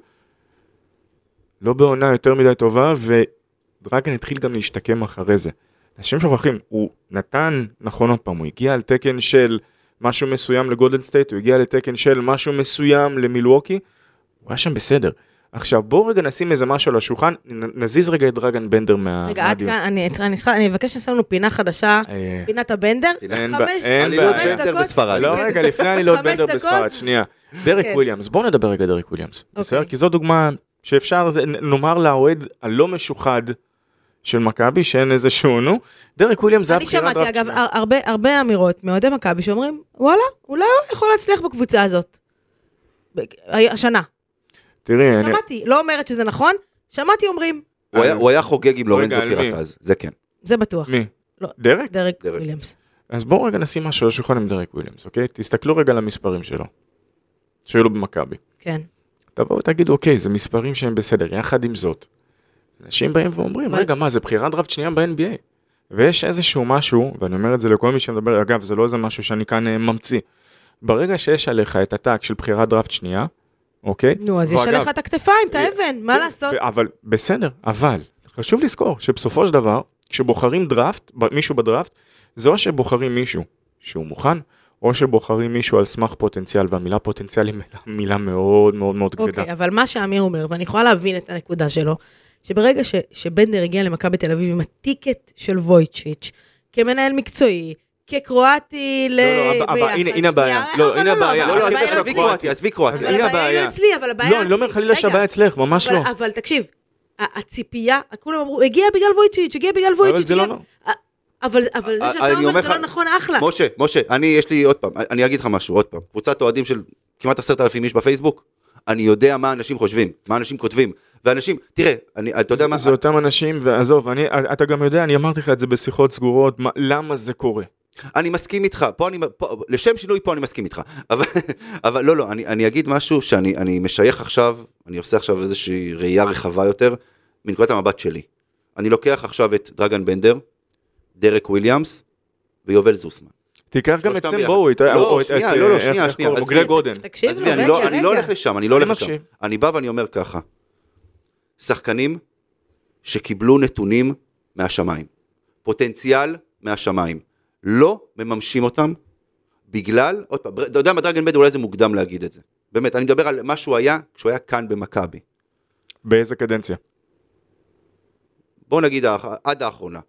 לא בעונה יותר מדי טובה, ודרגן התחיל גם להשתקם אחרי זה. אנשים שוכחים, הוא נתן, נכון עוד פעם, הוא הגיע על תקן של משהו מסוים לגולדן סטייט, הוא הגיע לתקן של משהו מסוים למילווקי, הוא היה שם בסדר. עכשיו בואו רגע נשים איזה משהו על השולחן, נזיז רגע את דרגן בנדר מה... רגע, עד. כאן, אני- אני צריכה- אני אבקש לעשות לנו פינה חדשה, אה, פינת הבנדר. אין חמש- ב- אין עלילות בעיה. בנדר. בספרד. לא רגע, לפני עלילות חמש בנדר? בספרד, שנייה. דרק כן. וויליאמס, בואו נדבר רגע דרק וויליאמס, בסדר? אוקיי. כי זו דוגמה שאפשר, זה- נאמר לאוהד הלא משוחד של מכבי, שאין איזשהו נו, דרק וויליאמס זה אני הבחירה שמעתי, דראפט אגב, שנייה. הר- הרבה- הרבה אמירות מאוהדי מכבי שאומרים, וואלה, אולי הוא יכול להצליח בקבוצה הזאת. השנה. תראי, אני- שמעתי, לא אומרת שזה נכון, שמעתי אומרים, הוא היה- הוא היה חוגג עם לורנזו? כרכז, זה כן. זה בטוח. מי? לא. דרק? דרק דרק. וויליאמס. אז בואו רגע נשים משהו על השולחן עם דרק וויליאמס, אוקיי? תסתכלו רגע על המספרים שלו, שהיו לו במכבי. כן. תבואו ותגידו, אוקיי, זה מספרים שהם בסדר, יחד עם זאת. אנשים באים ואומרים, רגע, מה, זה בחירת דראפט שנייה ב-NBA. ויש איזשהו משהו, ואני אומר את זה לכל מי שמדבר, אגב, זה לא איזה משהו שאני כאן אה, ממציא. ברגע שיש עליך את ה tag של בחירת דראפט שנייה, אוקיי? נו, אז יש ואגב, עליך את הכתפיים, את האבן, מה כן, לעשות? אבל בסדר, אבל חשוב לזכור שבסופו של דבר, כשבוחרים דראפט, מישהו בדראפט, זה או שבוחרים מישהו שהוא מוכן, או שבוחרים מישהו על סמך פוטנציאל, והמילה פוטנציאל היא מילה, מילה מאוד מאוד מאוד כבדה. אוקיי, אבל מה שאמיר אומר, ואני יכולה להבין את הנקודה שלו, שברגע ש, שבנדר הגיע למכבי תל אביב עם הטיקט של וויצ'יץ', כמנהל מקצועי, כקרואטי ל... לא, לא, הבא-. הנה- הנה הבעיה. לא, הנה הבעיה. לא, לא, עזבי של עזבי קרואטיה. הנה אבל הבעיה הבעיה. היא לא אצלי, אבל הבעיה... לא, אני לא אומר. חלילה שהבעיה אצלך, ממש אבל, לא. אבל תקשיב, הציפייה, כולם אמרו, הגיע בגלל וויצ'יץ', הגיע בגלל וויצ'יץ'. אבל זה לא נכון. אבל אבל זה אני שאתה אומר אומר זה לא נכון, אחלה. משה, משה, אני, יש לי עוד פעם, אני אגיד לך משהו, עוד פעם. קבוצת אוהדים של כמעט עשרת אלפים איש בפייסבוק, אני יודע מה אנשים חושבים, מה אנשים כותבים. ואנשים, תראה, אני, אתה יודע זה- מה, זה אותם אנשים, ועזוב, אני, אתה גם יודע, אני אמרתי לך את זה בשיחות סגורות, מה- למה זה קורה. אני מסכים איתך, פה אני, פה, לשם שינוי פה אני מסכים איתך, אבל, אבל לא, לא, אני, אני אגיד משהו שאני אני משייך עכשיו, אני עושה עכשיו איזושהי ראייה רחבה יותר, מנקודת המבט שלי. אני לוקח עכשיו את דרגן בנדר, דרק וויליאמס ויובל זוסמן. תיקח גם את סם. בואויט, לא, או את- לא, לא? עזבי. גרג אודן. תקשיב, עזבי, אני רגע, לא, אני לא רגע. הולך לשם, אני לא אני הולך לשם. אני בא ואני אומר ככה, שחקנים שקיבלו נתונים מהשמיים, פוטנציאל מהשמיים, לא מממשים אותם בגלל, עוד פעם, אתה יודע מה דרגן בנדר אולי זה מוקדם להגיד את זה. באמת, אני מדבר על מה שהוא היה כשהוא היה כאן במכבי. באיזה קדנציה? בוא נגיד עד האחרונה.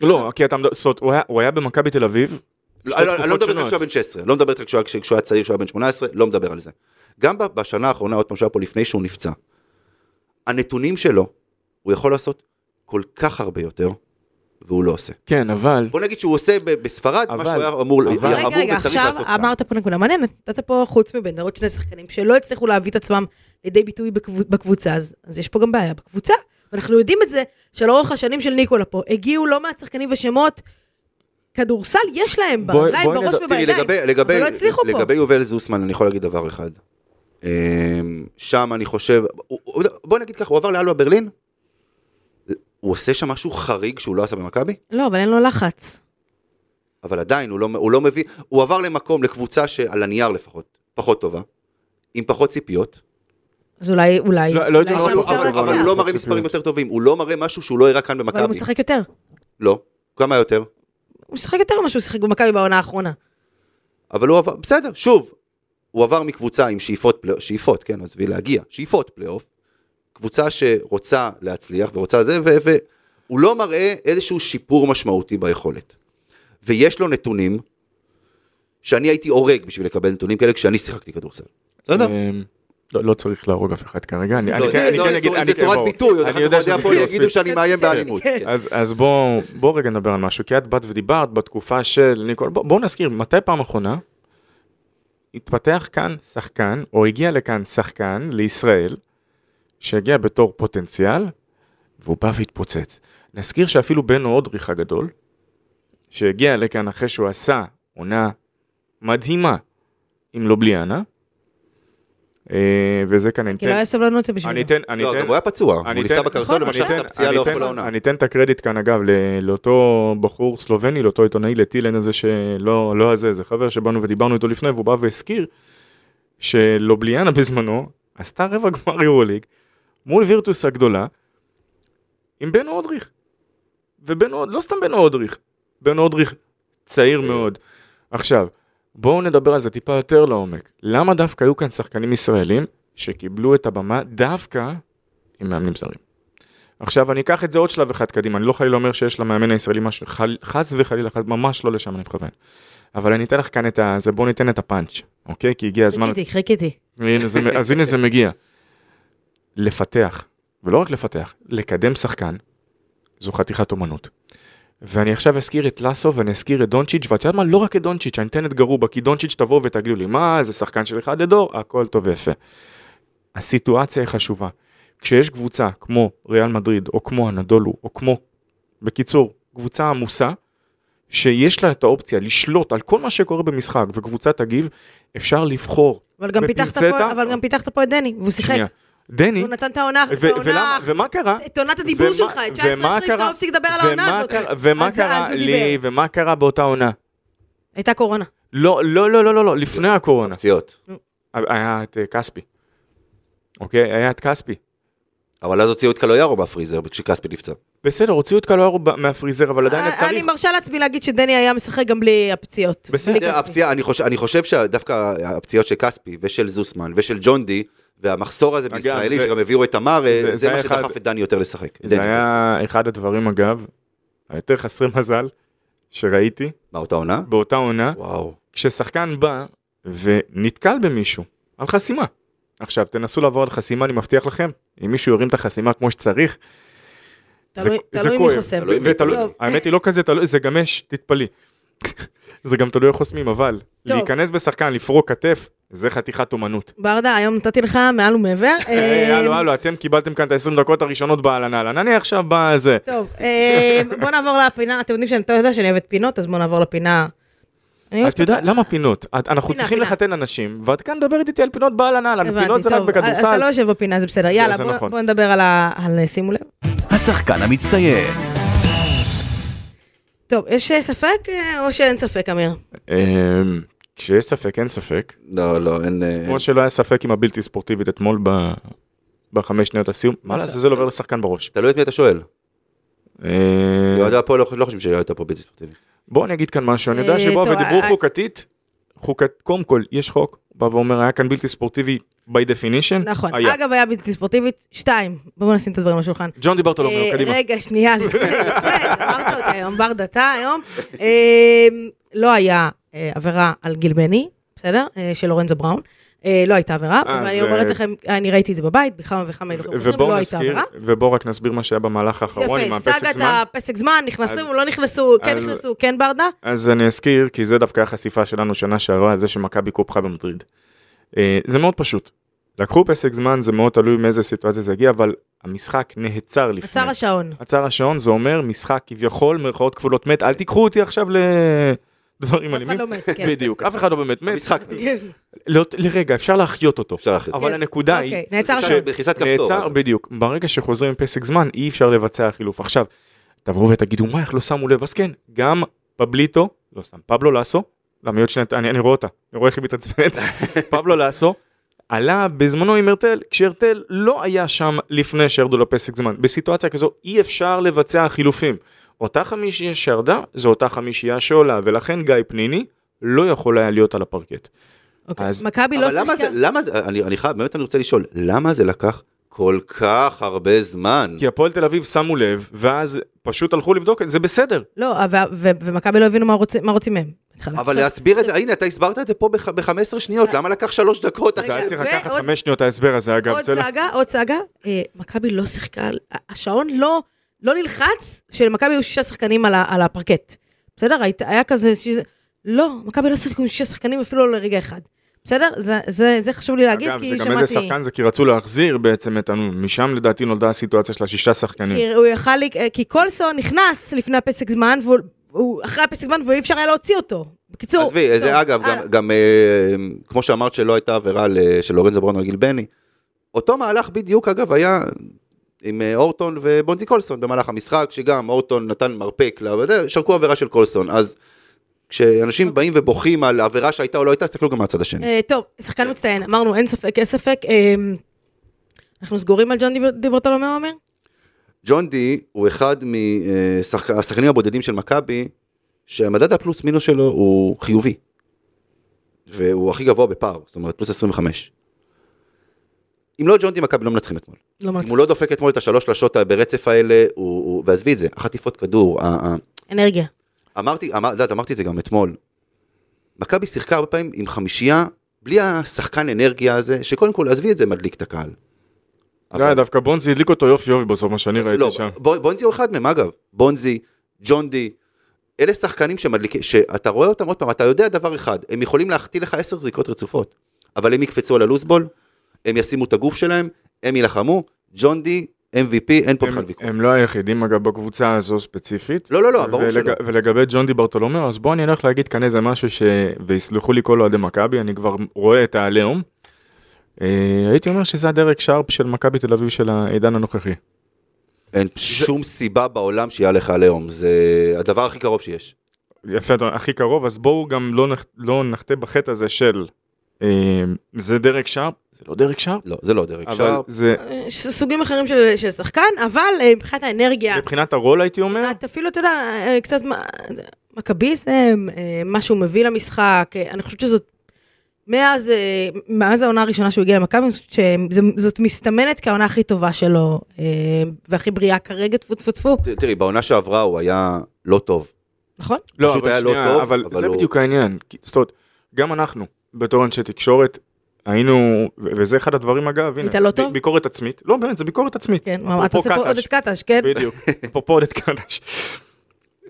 לא, כי אתה מדבר, זאת אומרת, הוא היה- היה במכבי תל אביב, לא, שתי לא, אני לא תקופות מדבר איתך. כשהוא היה בן 16, לא מדבר איתך כשהוא היה- היה צעיר, כשהוא היה בן 18, לא מדבר על זה. גם בשנה האחרונה, עוד פעם שהיה פה לפני שהוא נפצע, הנתונים שלו, הוא יכול לעשות כל כך הרבה יותר, והוא לא עושה. כן, אבל, בוא נגיד שהוא עושה בספרד, מה שהוא היה אמור אבל- אמור רגע, רגע, וצריך עכשיו לעשות כאן. אמרת פה נקודה מעניינת, נתת פה חוץ מבנדר עוד שני שחקנים שלא הצליחו להביא את עצמם לידי ביטוי בקבוצ- בקבוצה, אז אז יש פה גם בעיה בקבוצה. ואנחנו יודעים את זה, שלאורך השנים של ניקולה פה, הגיעו לא מעט שחקנים ושמות, כדורסל יש להם ברגליים, בראש ובידיים, אבל לא הצליחו פה. לגבי יובל זוסמן, אני יכול להגיד דבר אחד. אמ, שם אני חושב, בוא נגיד ככה, הוא עבר לאלבה ברלין, הוא עושה שם משהו חריג שהוא לא עשה במכבי? לא, אבל אין לו לחץ. אבל עדיין, הוא לא, הוא לא מביא, הוא עבר למקום, לקבוצה שעל הנייר לפחות, פחות טובה, עם פחות ציפיות, אז אולי, אולי, לא- לא הייתי אולי אומר אבל, יותר אבל, אבל. הוא לא מראה. מספרים יותר טובים, הוא לא מראה משהו שהוא לא הראה כאן אבל הוא במכבי. משחק יותר. לא. כמה יותר? הוא משחק יותר ממה שהוא שיחק במכבי בעונה האחרונה. אבל הוא עבר, בסדר, שוב, הוא עבר מקבוצה עם שאיפות, פלי- שאיפות, כן, עזבי להגיע, שאיפות פלייאוף, קבוצה שרוצה להצליח ורוצה זה, ו- והוא לא מראה איזשהו שיפור משמעותי ביכולת. ויש לו נתונים שאני הייתי הורג בשביל לקבל נתונים כאלה כשאני שיחקתי כדורסל. בסדר? אמ, לא, לא צריך להרוג אף אחד כרגע, אני לא, אני זה- כן אני לא, כן זה- אגיד, זה אני כן, צורת ברור. ביטוי, אני יודע שזה פה כאילו יגידו מספיק. שאני מאיים באלימות. כן. כן. אז, אז בואו בוא רגע נדבר על משהו, כי את באת ודיברת בתקופה של ניקול, בואו בוא נזכיר, מתי פעם אחרונה התפתח כאן שחקן, או הגיע לכאן שחקן, לישראל, שהגיע בתור פוטנציאל, והוא בא והתפוצץ. נזכיר שאפילו בן אודריך הגדול, שהגיע לכאן אחרי שהוא עשה עונה מדהימה עם לובליאנה, וזה כאן אני כי לא היה סבלנות זה בשבילו. אני אתן, אני לא, אתן, גם הוא היה פצוע, הוא אני נפצע אתן- בקרסול נכון, ומשך אני את אתן- הפציעה לאורך אתן- כל העונה. אני אתן את הקרדיט כאן אגב ל- לאותו בחור סלובני, לאותו עיתונאי, לטילן הזה שלא לא הזה, זה חבר שבאנו ודיברנו איתו לפני והוא בא והזכיר שלובליאנה בזמנו עשתה רבע גמר יורוליג מול וירטוס הגדולה עם בן אודריך. ובן אוד, לא סתם בן אודריך, בן אודריך צעיר מאוד. עכשיו, בואו נדבר על זה טיפה יותר לעומק. למה דווקא היו כאן שחקנים ישראלים שקיבלו את הבמה דווקא עם מאמנים זרים? עכשיו אני אקח את זה עוד שלב אחד קדימה, אני לא חלילה אומר שיש למאמן הישראלי משהו, חל, חס וחלילה, חס, ממש לא לשם אני מכוון. אבל אני אתן לך כאן את ה... זה בואו ניתן את הפאנץ', אוקיי? כי הגיע הזמן... חיכיתי, חיכיתי. אז הנה זה מגיע. לפתח, ולא רק לפתח, לקדם שחקן, זו חתיכת אומנות. ואני עכשיו אזכיר את לסו ואני אזכיר את דונצ'יץ', ואת יודעת מה? לא רק את דונצ'יץ', אני אתן את גרובה, כי דונצ'יץ' תבואו ותגידו לי, מה, זה שחקן של אחד לדור, הכל טוב ויפה. הסיטואציה היא חשובה. כשיש קבוצה כמו ריאל מדריד, או כמו הנדולו, או כמו, בקיצור, קבוצה עמוסה, שיש לה את האופציה לשלוט על כל מה שקורה במשחק, וקבוצה תגיב, אפשר לבחור אבל גם בפינצטה? פה- אבל גם פיתחת פה את דני, והוא שיחק. דני, הוא נתן את העונה, ומה קרה? את עונת הדיבור ומה- שלך, את 19-20 ומה שאתה קרה- לא מפסיק לדבר על העונה ומה הזאת. קרה- ומה אז- קרה לי, דיבר. ומה קרה באותה עונה? הייתה קורונה. לא, לא, לא, לא, לא, לא, לפני הקורונה. פציעות. היה את אה, כספי. אוקיי? היה את כספי. אבל אז הוציאו את קלויארו בפריזר כשכספי נפצע. בסדר, הוציאו את קלוארו מהפריזר, אבל עדיין אה, אני צריך. מרשה לעצמי להגיד שדני היה משחק גם בלי הפציעות. בסדר. כספי. הפציעה, אני חושב, אני חושב שדווקא הפציעות של כספי ושל זוסמן ושל ג'ון די והמחסור הזה בישראלים זה- שגם הביאו את תמר, זה- זה, זה מה היה שדחף אחד- את דני יותר לשחק. זה דני היה אחד הדברים, אגב, היותר חסרי מזל שראיתי מה, אותה עונה? באותה עונה, וואו. כששחקן בא ונתקל במישהו על חסימה. עכשיו, תנסו לעבור על חסימה, אני מבטיח לכם, אם מישהו ירים את החסימה כמו שצריך, תלוי- מי. חוסם. האמת היא לא כזה תלוי, זה גם יש, תתפלאי. זה גם תלוי איך חוסמים, אבל טוב. להיכנס בשחקן, לפרוק כתף, זה חתיכת אומנות. ברדה, היום נתתי לך מעל ומעבר. היי, אה, הלו, הלו, אתם קיבלתם כאן את ה-20 דקות הראשונות באהלן אהלן, אני עכשיו בזה. טוב, אה, בוא נעבור לפינה, אתם יודעים שאני יודע שאני אוהבת פינות, אז בוא נעבור לפינה. אני אוהבת אתה יודע, למה פינות? את- אנחנו צריכים. לחתן אנשים, ואת כאן מדברת איתי על פינות באהלן אהלן, פינות זה רק טוב, אתה בכדורסל. לא יושב בפינה, זה בסדר. יאללה, בוא- נכון. בוא נדבר על ה... על- שימו לב. השחקן המצטיין, טוב, יש אה, ספק אה, או שאין ספק, אמיר? אמ, כשיש ספק, אין ספק. לא, לא, אין... אה, כמו שלא היה ספק עם הבלתי ספורטיבית אתמול בחמש שניות לסיום, מה. לעשות, זה לא עובר לשחקן בראש. תלוי את מי אתה שואל. אה, אוהדי הפועל לא לא חושבים שהייתה פה בלתי ספורטיבי. בוא אני אגיד כאן משהו, אני יודע אה, שבאו ודיברו אה, חוקתית, חוקת, קודם כל, יש חוק, בא ואומר, היה כאן בלתי ספורטיבי by definition, נכון. היה. אגב, היה בלתי ספורטיבית. שתיים, בואו נשים את הדברים על השולחן. ג'ון דיברטולומיאו, אה, קדימה. רגע, שנייה, לפני, אמרת אותי היום, ברדה, אתה היום. לא היה עבירה על גילבני, בסדר? של לורנזו בראון. אה, לא הייתה עבירה, אה, ואני ו- אומרת לכם, אני ראיתי את זה בבית, בכמה וכמה הילדים חוזרים, לא הייתה עבירה. ובואו רק נסביר מה שהיה במהלך האחרון עם יפה, הפסק סאגת זמן. הפסק זמן, נכנסו, לא נכנסו, כן נכנסו, כן ברדה? אז אני אזכיר, כי זה דווקא החשיפה שלנו שנה שעברה, זה שמכבי קופחה במדריד. אה, זה מאוד פשוט. לקחו פסק זמן, זה מאוד תלוי מאיזה סיטואציה זה הגיע, אבל המשחק נעצר לפני. עצר השעון. עצר השעון, זה אומר משחק כביכול, מירכאות כפולות מת, אל תיקחו אותי עכשיו לדברים אף אחד אלימים. לא מת, כן. בדיוק, אף אחד לא באמת מת. המשחק. לא- לרגע, אפשר להחיות אותו. אפשר להחליט. אבל כן. הנקודה היא, אוקיי, נעצר השעון. בלחיצת כפתור. נעצר. בדיוק, ברגע שחוזרים פסק זמן, אי אפשר לבצע חילוף. עכשיו, תבואו ותגידו, מה, איך לא שמו לב? אז כן, גם פבליטו, לא סתם, פבלו לאסו, למה עוד שנייה, אני, אני רואה אותה, אני רואה איך היא מתעצבנת, פבלו לאסו, עלה בזמנו עם הרטל, כשהרטל לא היה שם לפני שירדו לפסק זמן. בסיטואציה כזו אי אפשר לבצע חילופים. אותה חמישייה שירדה, זו אותה חמישייה שעולה, ולכן גיא פניני לא יכול היה להיות על הפרקט. אוקיי. אז- מכבי לא אבל למה זה, שיחקה. למה זה, אני, אני חייב, באמת אני רוצה לשאול, למה זה לקח כל כך הרבה זמן. כי הפועל תל אביב שמו לב, ואז פשוט הלכו לבדוק, זה בסדר. לא, ומכבי לא הבינו מה רוצים- מה רוצים מהם. אבל להסביר את זה, הנה, אתה הסברת את זה פה ב-15 שניות, למה לקח שלוש דקות? זה היה צריך לקחת חמש שניות ההסבר הזה, אגב. עוד לא- סאגה, עוד סאגה, אה, מכבי לא שיחקה, השעון לא, לא נלחץ שלמכבי היו שישה שחקנים על, ה- על הפרקט. בסדר? היית- היה כזה, שזה, לא, מכבי לא שיחקו עם שישה שחקנים אפילו לא לרגע אחד. בסדר? זה, זה, זה חשוב לי להגיד, אגב, כי זה גם שמעתי... איזה שחקן זה, כי רצו להחזיר בעצם את הנו, משם לדעתי נולדה הסיטואציה של השישה שחקנים. כי הוא יכל, לי- כי קולסון נכנס לפני הפסק זמן, והוא, הוא, אחרי הפסק זמן, ואי אפשר היה להוציא אותו. בקיצור... עזבי, טוב, זה אגב, אה, גם- גם אה, כמו שאמרת שלא הייתה עבירה של לורנזו ברונו על גיל בני, אותו מהלך בדיוק אגב היה עם אה, אורטון ובונזי קולסון במהלך המשחק, שגם אורטון נתן מרפק, שרקו עבירה של קולסון, אז כשאנשים באים ובוכים על עבירה שהייתה או לא הייתה, תסתכלו גם מהצד השני. אה, טוב, שחקן מצטיין, אמרנו, אין ספק, אין ספק. אה, אנחנו סגורים על ג'ון דיבר- דיברטולומיאו, עמיר? ג'ון די הוא אחד מהשחקנים הבודדים של מכבי, שהמדד הפלוס מינוס שלו הוא חיובי. והוא הכי גבוה בפער, זאת אומרת פלוס 25. אם לא ג'ון די, מכבי לא מנצחים אתמול. לא אם מצחיק. הוא לא דופק אתמול את השלוש שלשות ברצף האלה, הוא, הוא, ועזבי את זה, החטיפות כדור, ה, ה, אנרגיה. אמרתי, אמר, יודעת, אמרתי את זה גם אתמול. מכבי שיחקה הרבה פעמים עם חמישייה, בלי השחקן אנרגיה הזה, שקודם כל, עזבי את זה, מדליק את הקהל. לא, דווקא בונזי הדליק אותו יופי יופי בסוף, מה שאני ראיתי לא, שם. ב- בונזי הוא אחד מהם, אגב. בונזי, ג'ון די, אלה שחקנים שמדליקים, שאתה רואה אותם עוד פעם, אתה יודע דבר אחד, הם יכולים להחטיא לך עשר זריקות רצופות, אבל הם יקפצו על הלוזבול, הם ישימו את הגוף שלהם, הם יילחמו, ג'ון די, MVP, אין פה בכלל ויכוח. הם לא היחידים אגב בקבוצה הזו ספציפית. לא, לא, לא, ברור ולג- שלא. ולגבי ג'ון די ברטולומיאו, אז בוא אני הולך להגיד כאן איזה משהו ש... ויסלחו לי כל אוהדי מכבי, אני כבר רואה את העליהום. אה, הייתי אומר שזה הדרק שרפ של מכבי תל אביב של העידן הנוכחי. אין שום סיבה בעולם שיהיה לך עליהום, זה הדבר הכי קרוב שיש. יפה, הכי קרוב, אז בואו גם לא, נח... לא נחטא בחטא הזה של זה דרק שרפ, זה לא דרק שרפ, לא, זה לא דרק אבל שרפ. זה סוגים אחרים של, של שחקן, אבל אה, מבחינת האנרגיה, מבחינת הרול הייתי אומר, את אפילו, אתה יודע, אה, קצת מכביזם, אה, מה שהוא מביא למשחק, אני חושבת שזאת, מאז, מאז העונה הראשונה שהוא הגיע למכבי, שזאת מסתמנת כהעונה הכי טובה שלו, והכי בריאה כרגע, טפו טפו טפו, תראי, בעונה שעברה הוא היה לא טוב. נכון? לא, פשוט אבל היה לא טוב, אבל, אבל זה הוא- בדיוק העניין, זאת אומרת, גם אנחנו, בתור אנשי תקשורת, היינו, וזה אחד הדברים אגב, הנה, היית לא טוב? ביקורת עצמית, לא באמת, זה ביקורת עצמית, כן, אפרופו אתה עושה פה קטש. עודד קטש, כן? בדיוק, אפרופו עודד קדש.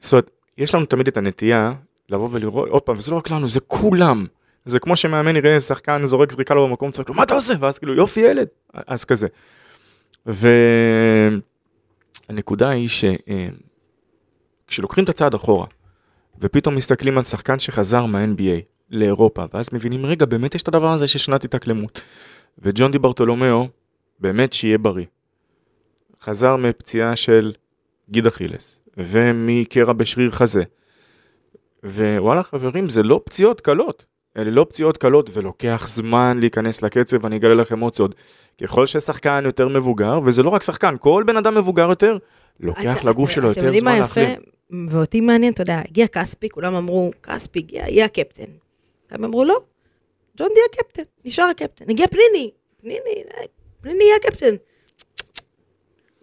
זאת אומרת, יש לנו תמיד את הנטייה לבוא ולראות, עוד פעם, וזה לא רק לנו, זה כולם. זה כמו שמאמן יראה שחקן זורק זריקה לו במקום, צועק לו, מה אתה עושה? ואז כאילו, יופי ילד. אז כזה. והנקודה היא שכשלוקחים את הצעד אחורה, ופתאום מסתכלים על שחקן שחזר מה-NBA לאירופה, ואז מבינים, רגע, באמת יש את הדבר הזה של שנת התאקלמות. וג'ון די ברטולומיאו, באמת שיהיה בריא. חזר מפציעה של גיד אכילס, ומקרע בשריר חזה. ווואלה חברים, זה לא פציעות קלות. אלה לא פציעות קלות, ולוקח זמן להיכנס לקצב, אני אגלה לכם עוד סוד. ככל ששחקן יותר מבוגר, וזה לא רק שחקן, כל בן אדם מבוגר יותר, לוקח אתה- לגוף אתם- שלו אתם יותר יודעים זמן מה יפה? ואותי מעניין, אתה יודע, הגיע כספי, כולם אמרו, כספי הגיע, יהיה הקפטן. הם אמרו, לא, ג'ון די הקפטן, נשאר הקפטן. הגיע פליני, אה, פליני יהיה הקפטן.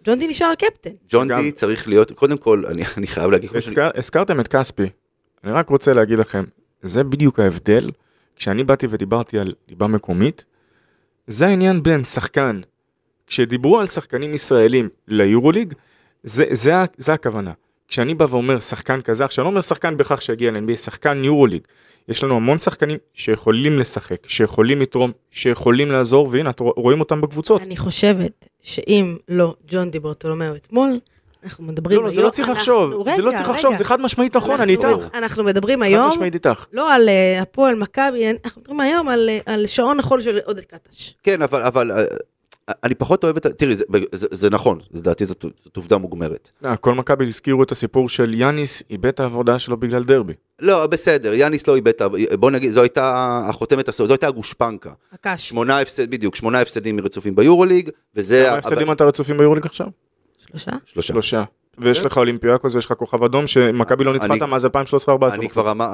ג'ון די נשאר הקפטן. ג'ון די צריך להיות, קודם כל, אני אני חייב להגיד, כמו שאני- הזכר, הזכרתם את כספי, אני רק רוצה להגיד לכם, זה בדיוק ההבדל, כשאני באתי ודיברתי על ליבה מקומית, זה העניין בין שחקן, כשדיברו על שחקנים ישראלים ליורוליג, זה, זה, זה הכוונה. כשאני בא ואומר שחקן כזה, עכשיו אני לא אומר שחקן בכך שיגיע ל-NBA, שחקן יורוליג. יש לנו המון שחקנים שיכולים לשחק, שיכולים לתרום, שיכולים לעזור, והנה, את רוא- רואים אותם בקבוצות. אני חושבת שאם לא ג'ון די ברטולומיאו אתמול, אנחנו מדברים לא, לא, זה היום- לא צריך אנחנו- לחשוב, זה לא רגע, צריך לחשוב, רגע. זה חד משמעית נכון, אני איתך. אנחנו מדברים חד היום, משמעית איתך. לא על אה, הפועל מכבי, אנחנו מדברים היום על, אה, על שעון החול של עודד קטש. כן, אבל, אבל אה, אני פחות אוהב את, ה- תראי, זה, זה, זה נכון, לדעתי זאת, זאת עובדה מוגמרת. אה, כל מכבי הזכירו את הסיפור של יאניס איבד את העבודה שלו בגלל דרבי. לא, בסדר, יאניס לא איבד, את ה- בוא נגיד, זו הייתה החותמת הסוד, זו הייתה הגושפנקה. הקש, שמונה הפסד, בדיוק, שמונה הפסדים רצופים ביורוליג, וזה... כמה הפסדים אתה רצופים ביורוליג עכשיו? שלושה? שלושה. ויש לך אולימפיאקוס ויש לך כוכב אדום שמכבי לא ניצחה אותם מאז 2013-2014.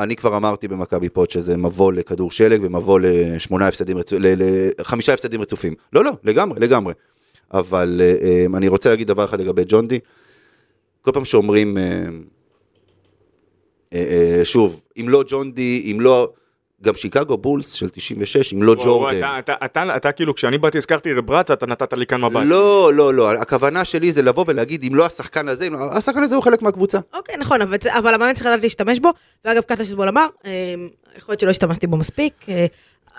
אני כבר, אמרתי במכבי פוד שזה מבוא לכדור שלג ומבוא לשמונה הפסדים, לחמישה הפסדים רצופים. לא, לא, לגמרי, לגמרי. אבל אה, אני רוצה להגיד דבר אחד לגבי ג'ון די. כל פעם שאומרים, אה, אה, שוב, אם לא ג'ון די, אם לא, גם שיקגו בולס של 96, אם לא ג'ורדן. אתה- אתה- אתה- אתה כאילו, כשאני באתי הזכרתי רברצה, אתה נתת לי כאן מבט. לא, לא, לא, הכוונה שלי זה לבוא ולהגיד, אם לא השחקן הזה, לא- השחקן הזה הוא חלק מהקבוצה. אוקיי, נכון, אבל, אבל המאמן צריך לדעת להשתמש בו, ואגב, קטש אתמול אמר, אה, יכול להיות שלא השתמשתי בו מספיק, אה,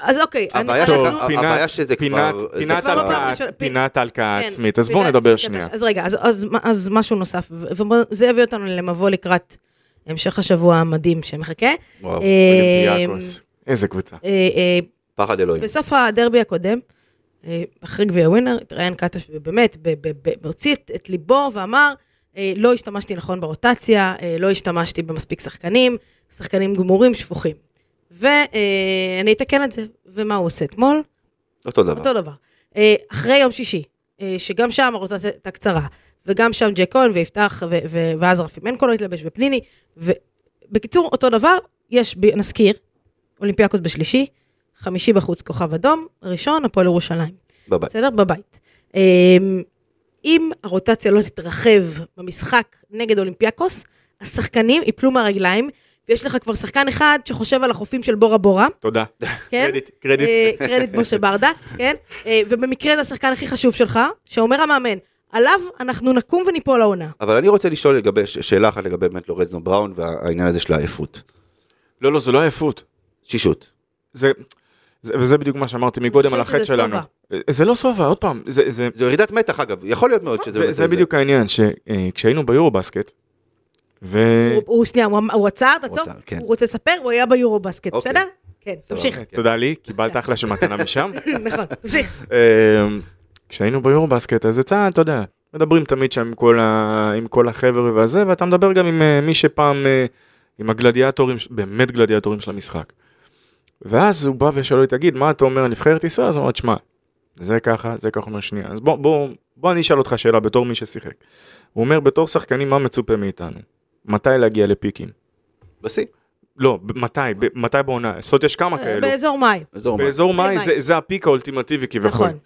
אז אוקיי. אני- הבעיה אנחנו- שלך- פינת- הבעיה שזה פינת- כבר- פינת כבר לא הלקאה- פינת כן, העצמית, אז בואו נדבר. שנייה. אז רגע, אז, אז, אז משהו נוסף, וזה יביא אותנו למבוא לקראת המשך השבוע המדהים שמחכה. וואו, אה, אולימפיאקוס, איזה קבוצה. אה, אה, פחד אלוהים. בסוף הדרבי הקודם, אה, אחרי גביע ווינר, התראיין קטש ובאמת, ב- ב- ב- הוציא את, ליבו ואמר, אה, לא השתמשתי נכון ברוטציה, אה, לא השתמשתי במספיק שחקנים, שחקנים גמורים, שפוכים. ואני אתקן את זה. ומה הוא עושה אתמול? אותו דבר. אותו דבר. אה, אחרי יום שישי, אה, שגם שם הרוטציה הייתה קצרה, וגם שם ג'ק כהן ויפתח, ואז רפי מנקו לא התלבש, ופניני, ובקיצור, אותו דבר, יש, ב- נזכיר, אולימפיאקוס בשלישי, חמישי בחוץ כוכב אדום, ראשון, הפועל ירושלים. בבית. בסדר? בבית. אמ, אם הרוטציה לא תתרחב במשחק נגד אולימפיאקוס, השחקנים ייפלו מהרגליים, ויש לך כבר שחקן אחד שחושב על החופים של בורה בורה, תודה. כן? קרדיט, קרדיט. אה, קרדיט משה ברדה, כן? אה, ובמקרה זה השחקן הכי חשוב שלך, שאומר המאמן, עליו אנחנו נקום וניפול העונה. אבל אני רוצה לשאול לגבי, ש- שאלה אחת לגבי באמת לורנזו בראון והעניין הזה של העייפות. לא, לא, זה לא עייפות. שישות. זה, זה, וזה בדיוק מה שאמרתי מקודם על החטא שלנו. זה לא סובה, עוד פעם, זה, זה, זו ירידת מתח אגב, יכול להיות מאוד שזה... זה, זה בדיוק העניין, שכשהיינו ביורו בסקט, ו... הוא- הוא שנייה, הוא הוא עצר, תעצור, עצר, כן. הוא רוצה לספר, הוא היה ביורו בסקט, אוקיי. בסדר? כן. תמשיך. כן. תודה לי, קיבלת אחלה של מתנה משם. נכון, תמשיך. אמ, כשהיינו ביורו בסקט, אז יצא, אתה יודע, מדברים תמיד שם עם כל, ה... עם כל החבר'ה והזה, ואתה מדבר גם עם אה, מי שפעם, אה, עם הגלדיאטורים, באמת גלדיאטורים של המשחק. ואז הוא בא ושואל לי, תגיד, מה אתה אומר על נבחרת ישראל? אז הוא אומר, תשמע, זה ככה, זה ככה אומר שנייה. אז בוא, בוא, בוא אני אשאל אותך שאלה בתור מי ששיחק. הוא אומר, בתור שחקנים, מה מצופה מאיתנו? מתי להגיע לפיקים? בשיא. לא, מתי? מתי בעונה? זאת אומרת, יש כמה כאלו. באזור מאי. אזור מאי. באזור מאי מאי. זה, זה הפיק האולטימטיבי כביכול. נכון.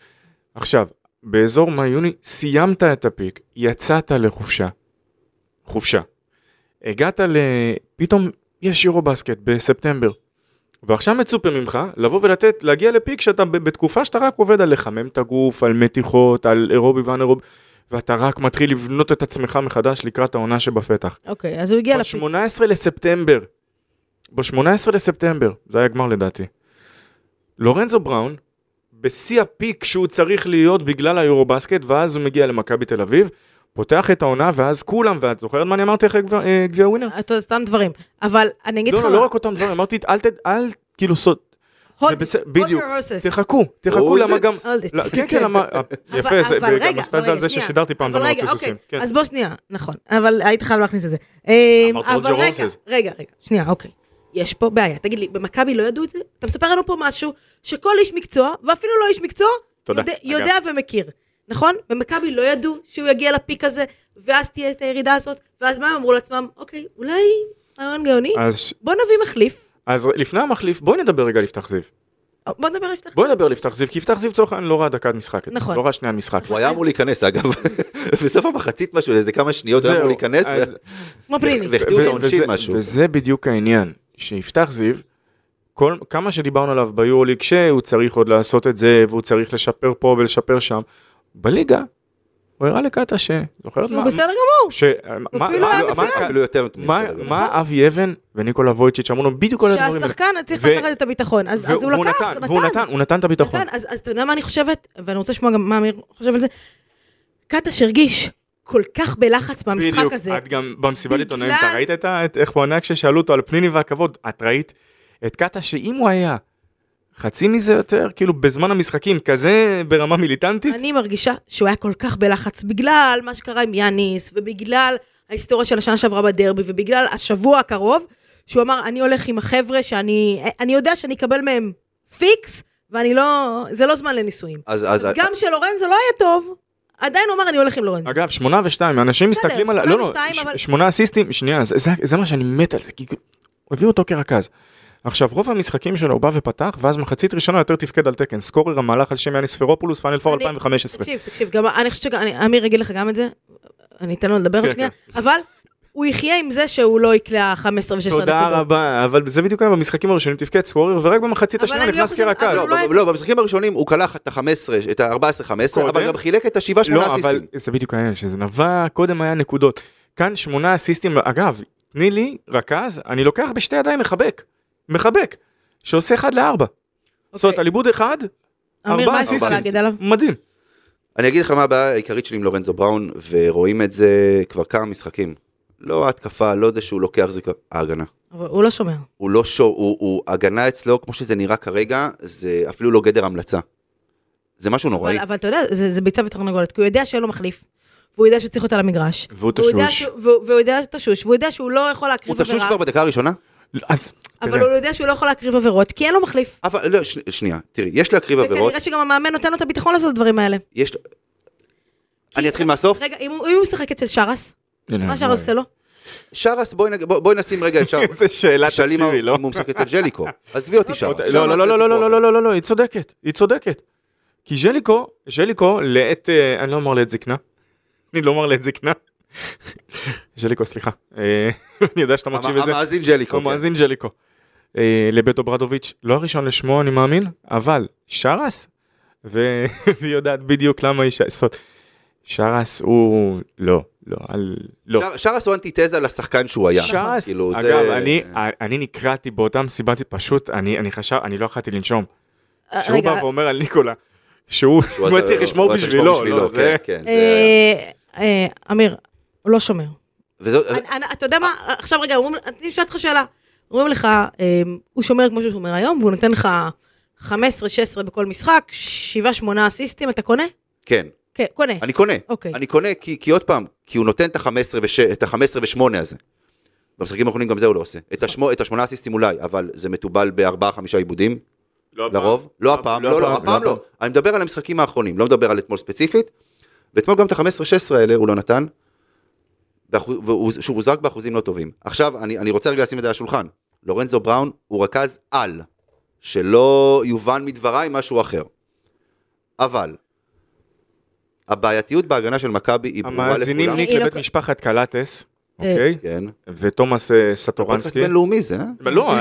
עכשיו, באזור מאי-יוני סיימת את הפיק, יצאת לחופשה. חופשה. הגעת ל... פתאום יש יורו בסקט בספטמבר. ועכשיו מצופה ממך לבוא ולתת, להגיע לפיק שאתה בתקופה שאתה רק עובד על לחמם את הגוף, על מתיחות, על אירובי ואנאירובי, ואתה רק מתחיל לבנות את עצמך מחדש לקראת העונה שבפתח. אוקיי, אז הוא הגיע לפיק. ב-18 לספטמבר, ב-18 לספטמבר, זה היה גמר לדעתי. לורנזו בראון, בשיא הפיק שהוא צריך להיות בגלל היורו-בסקט, ואז הוא מגיע למכבי תל אביב, פותח את העונה, ואז כולם, ואת זוכרת מה אני אמרתי אחרי גביע- אה, ווינר? אתה יודע, סתם דברים. אבל אני אגיד לך לא. לא רק אותם דברים, אמרתי, אל ת... אל, כאילו, סוד, Hold- זה בסדר, בדיוק. your horses. תחכו, תחכו, למה it. גם... לא, כן, כן, למה... יפה, זה- אבל וגם עשתה זה על זה. ששידרתי פעם אבל במרץ רגע, סוסים. אוקיי, כן. אז בוא שנייה, נכון, אבל היית חייב להכניס את זה. אה, אמרת רוג'ר רגע, הורסס. רגע, רגע, שנייה, אוקיי. יש פה בעיה, תגיד לי, במכבי לא ידעו את זה? אתה מספר לנו פה משהו שכל איש מקצוע, ואפילו לא איש מקצוע. יודע ומכיר, נכון? במכבי לא ידעו שהוא יגיע לפיק הזה, ואז תהיה את הירידה הזאת, ואז מה הם אמרו לעצמם? אוקיי, אולי רעיון גאוני, אז- בוא נביא מחליף, אז לפני המחליף, בואי נדבר רגע על יפתח זיו. בוא נדבר על יפתח. בואי נדבר על יפתח זיו, כי יפתח זיו לצורך העניין לא ראה דקת משחק. נכון. לא ראה שנייה משחק. הוא היה אמור להיכנס אגב, בסוף המחצית משהו, איזה כמה שניות הוא היה אמור להיכנס, כמו פניני. והחטיאו את העונשין וזה- משהו. וזה בדיוק העניין, שיפתח זיו, כל, כמה שדיברנו עליו ביורוליג, שהוא צריך עוד לעשות את זה, והוא צריך לשפר פה ולשפר שם, בליגה, הוא הראה לקטש, זוכרת הוא מה? בסדר גמור. ש... אפילו מה- היה מה- מצוין. אפילו יותר מה- אבי אבן וניקולה וויצ'יץ' אמרו לו בדיוק כל הדברים האלה. שהשחקן צריך לקחת את הביטחון, אז הוא לקח, נתן, והוא נתן, הוא נתן את הביטחון. אז, אז אתה יודע מה אני חושבת? ואני רוצה לשמוע גם מה אמיר חושב על זה. קטש הרגיש כל כך בלחץ בדיוק, הזה. את גם במסיבת עיתונאים, אתה ראית את איך הוא ענה כששאלו אותו על פניני והכבוד, את ראית את קאטה שאם הוא היה חצי מזה יותר, כאילו בזמן המשחקים, כזה ברמה מיליטנטית, אני מרגישה שהוא היה כל כך בלחץ בגלל מה שקרה עם יאניס, ובגלל ההיסטוריה של השנה שעברה בדרבי, ובגלל השבוע הקרוב, שהוא אמר, אני הולך עם החבר'ה שאני, אני יודע שאני אקבל מהם פיקס, ואני לא, זה לא זמן לניסויים. אז אז גם שלורנזו לא יהיה טוב, עדיין הוא אמר, אני הולך עם לורנזו. אגב, שמונה ושתיים, אנשים בסדר, מסתכלים על... לא, לא, ושתיים, ש- אבל- שמונה אסיסטים, שנייה, זה- זה זה מה שאני מת על זה, כי הוא הביא אותו כרכז. עכשיו, רוב המשחקים שלו הוא בא ופתח, ואז מחצית ראשונה יותר תפקד על תקן. scorer המהלך על שם יאניס ספרופולוס, פיינל פור אני- 2015. תקשיב, תקשיב, גם אני חושבת שגם, אמיר יגיד לך גם את זה, אני אתן לו לדבר כן, עוד שנייה, כן. אבל הוא יחיה עם זה שהוא לא יקלע 15 ו-16 נקודות. תודה רבה, אבל זה בדיוק היה במשחקים הראשונים תפקד סקורר, ורק במחצית השנייה לא נכנס כרכז. לא, לא לא, במשחקים הראשונים הוא קלח את ה-15, את ה-14-15, קודם? אבל גם חילק את ה-7-8 לא, אבל אסיסטים. זה בדיוק העניין, שזה נבע, קודם היה נקודות. כאן שמונה אסיסטים, אגב, תני לי רכז, אני לוקח בשתי ידיים מחבק. מחבק. שעושה אחד לארבע. זאת אומרת, על עיבוד אחד, אמיר, ארבעה מה יש לך אסיסטים. להגיד עליו? מדהים. אני אגיד לך מה הבעיה העיקרית שלי עם לורנזו בראון, ורואים את זה כבר כמה משחקים. לא ההתקפה, לא זה שהוא לוקח זיקה, ההגנה. אבל הוא לא שומר. הוא לא שו, הוא, הוא, הגנה אצלו, כמו שזה נראה כרגע, זה אפילו לא גדר המלצה. זה משהו נוראי. אבל, אבל אתה יודע, זה, זה ביצה ותרנגולת, כי הוא יודע שאין לו מחליף, והוא יודע שהוא צריך אותה למגרש. והוא תשוש. שהוא- והוא, יודע תשוש, והוא יודע שהוא לא יכול הוא להקריב תשוש עבירה, כבר בדקה הראשונה? אז, אבל תראה, הוא יודע שהוא לא יכול להקריב עבירות, כי אין לו מחליף. אבל לא, ש, שנייה, תראי, יש להקריב עבירות, וכנראה שגם המאמן נותן לו את הביטחון לעשות את הדברים האלה. יש... אני אתחיל מהסוף? רגע, אם הוא, משחק אצל שרס, מה שרס. עושה לו? שרס, בואי, נג... בוא, בואי נשים רגע את שרס. איזה שאלה תקשיבי, לא? אם הוא משחק אצל ג'ליקו. עזבי אותי שרס. לא, שרס לא, לא, לא, לא, אחר. לא, לא, לא, לא, לא, היא צודקת, היא צודקת. כי ז'ליקו, ז'ליקו לעת, אה, אני לא אומר לעת זקנה, אני לא אומר לעת זקנה. ז'ליקו, סליחה, אה, אני יודע שאתה מקשיב לזה. המאזין ג'ליקו. הוא כן. ג'ליקו. אה, לבית אוברדוביץ', לא הראשון לשמו אני מאמין, אבל שרס, והיא יודעת בדיוק למה היא שסות. שרס הוא, לא, לא, על, לא. שר- שרס הוא אנטיתזה לשחקן שהוא היה. שרס, כאילו, זה- אגב, אני, אני נקרעתי באותה מסיבת, פשוט, אני, אני חשב, אני לא יכלתי לנשום. אה, שהוא בא ואומר על ניקולה, שהוא צריך לשמור צריך בשבילו, לא, זה... כן, כן, אמיר, הוא לא שומר. וזו- אני- אני- אתה יודע מה, עכשיו רגע, אני אשאל אותך שאלה. אומרים לך, אה, הוא שומר כמו שהוא שומר היום, והוא נותן לך 15-16 בכל משחק, 7-8 אסיסטים, אתה קונה? כן, כן, קונה. אני קונה. אוקיי. אני קונה כי כי עוד פעם, כי הוא נותן את ה-15 ו-8 הזה. במשחקים האחרונים גם זה הוא לא עושה. את השמו- את השמונה אסיסטים אולי, אבל זה מתובל בארבעה חמישה עיבודים, לא הפעם. לרוב. לא הפעם, לא לא, לא, הפעם, הפעם לא לא. אני מדבר על המשחקים האחרונים, לא מדבר על אתמול ספציפית. ואתמול גם את ה-15-16 האלה הוא לא נתן. באחוז- והוא- שוב, הוא זרק באחוזים לא טובים. עכשיו, אני אני רוצה רגע לשים את זה על השולחן. לורנזו בראון הוא רכז על, שלא יובן מדבריי משהו אחר. אבל, הבעייתיות בהגנה של מכבי היא ברורה המאזינים לכולם. ניק היא לא לבית משפחת קלטס, אה. אוקיי? כן. ותומאס אה, פודקאסט סטורנסקי. בינלאומי זה, אה? לא,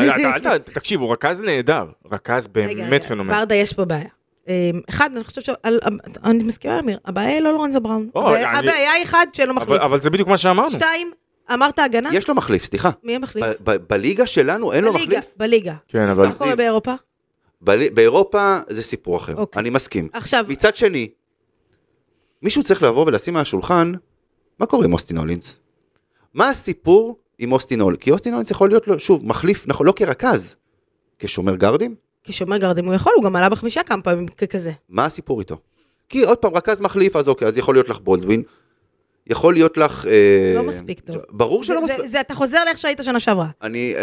תקשיב, הוא רכז נהדר, רכז רגע, באמת רגע, פנומן. ברדה, יש פה בעיה. אה, אחד, אני חושבת ש... על- אני מסכימה, אמיר, הבעיה היא לא לורנזו בראון. או, הבעיה- היא אחד שאין לו מחליף. אבל זה בדיוק מה שאמרנו. שתיים, אמרת הגנה? יש לו מחליף, סליחה. מי המחליף? ב- ב- בליגה שלנו אין לו מחליף. בליגה. כן, אבל... מה קורה באירופה? באירופה זה סיפור אחר, אוקיי. אני מסכים. עכשיו, מצד שני, מישהו צריך לבוא ולשים על השולחן, מה קורה עם אוסטין הולינס? מה הסיפור עם אוסטין הולינס? כי אוסטין הולינס יכול להיות לו, שוב, מחליף, נכון, לא כרכז, כשומר גרדים? כשומר גרדים הוא יכול, הוא גם עלה בחמישה כמה פעמים ככזה. מה הסיפור איתו? כי עוד פעם, רכז מחליף, אז אוקיי, אז יכול להיות לך בולדווין, יכול להיות לך... אה, לא מספיק טוב. ברור שלא מספיק. זה- אתה חוזר לאיך שהיית שנה שעברה. אני... אתה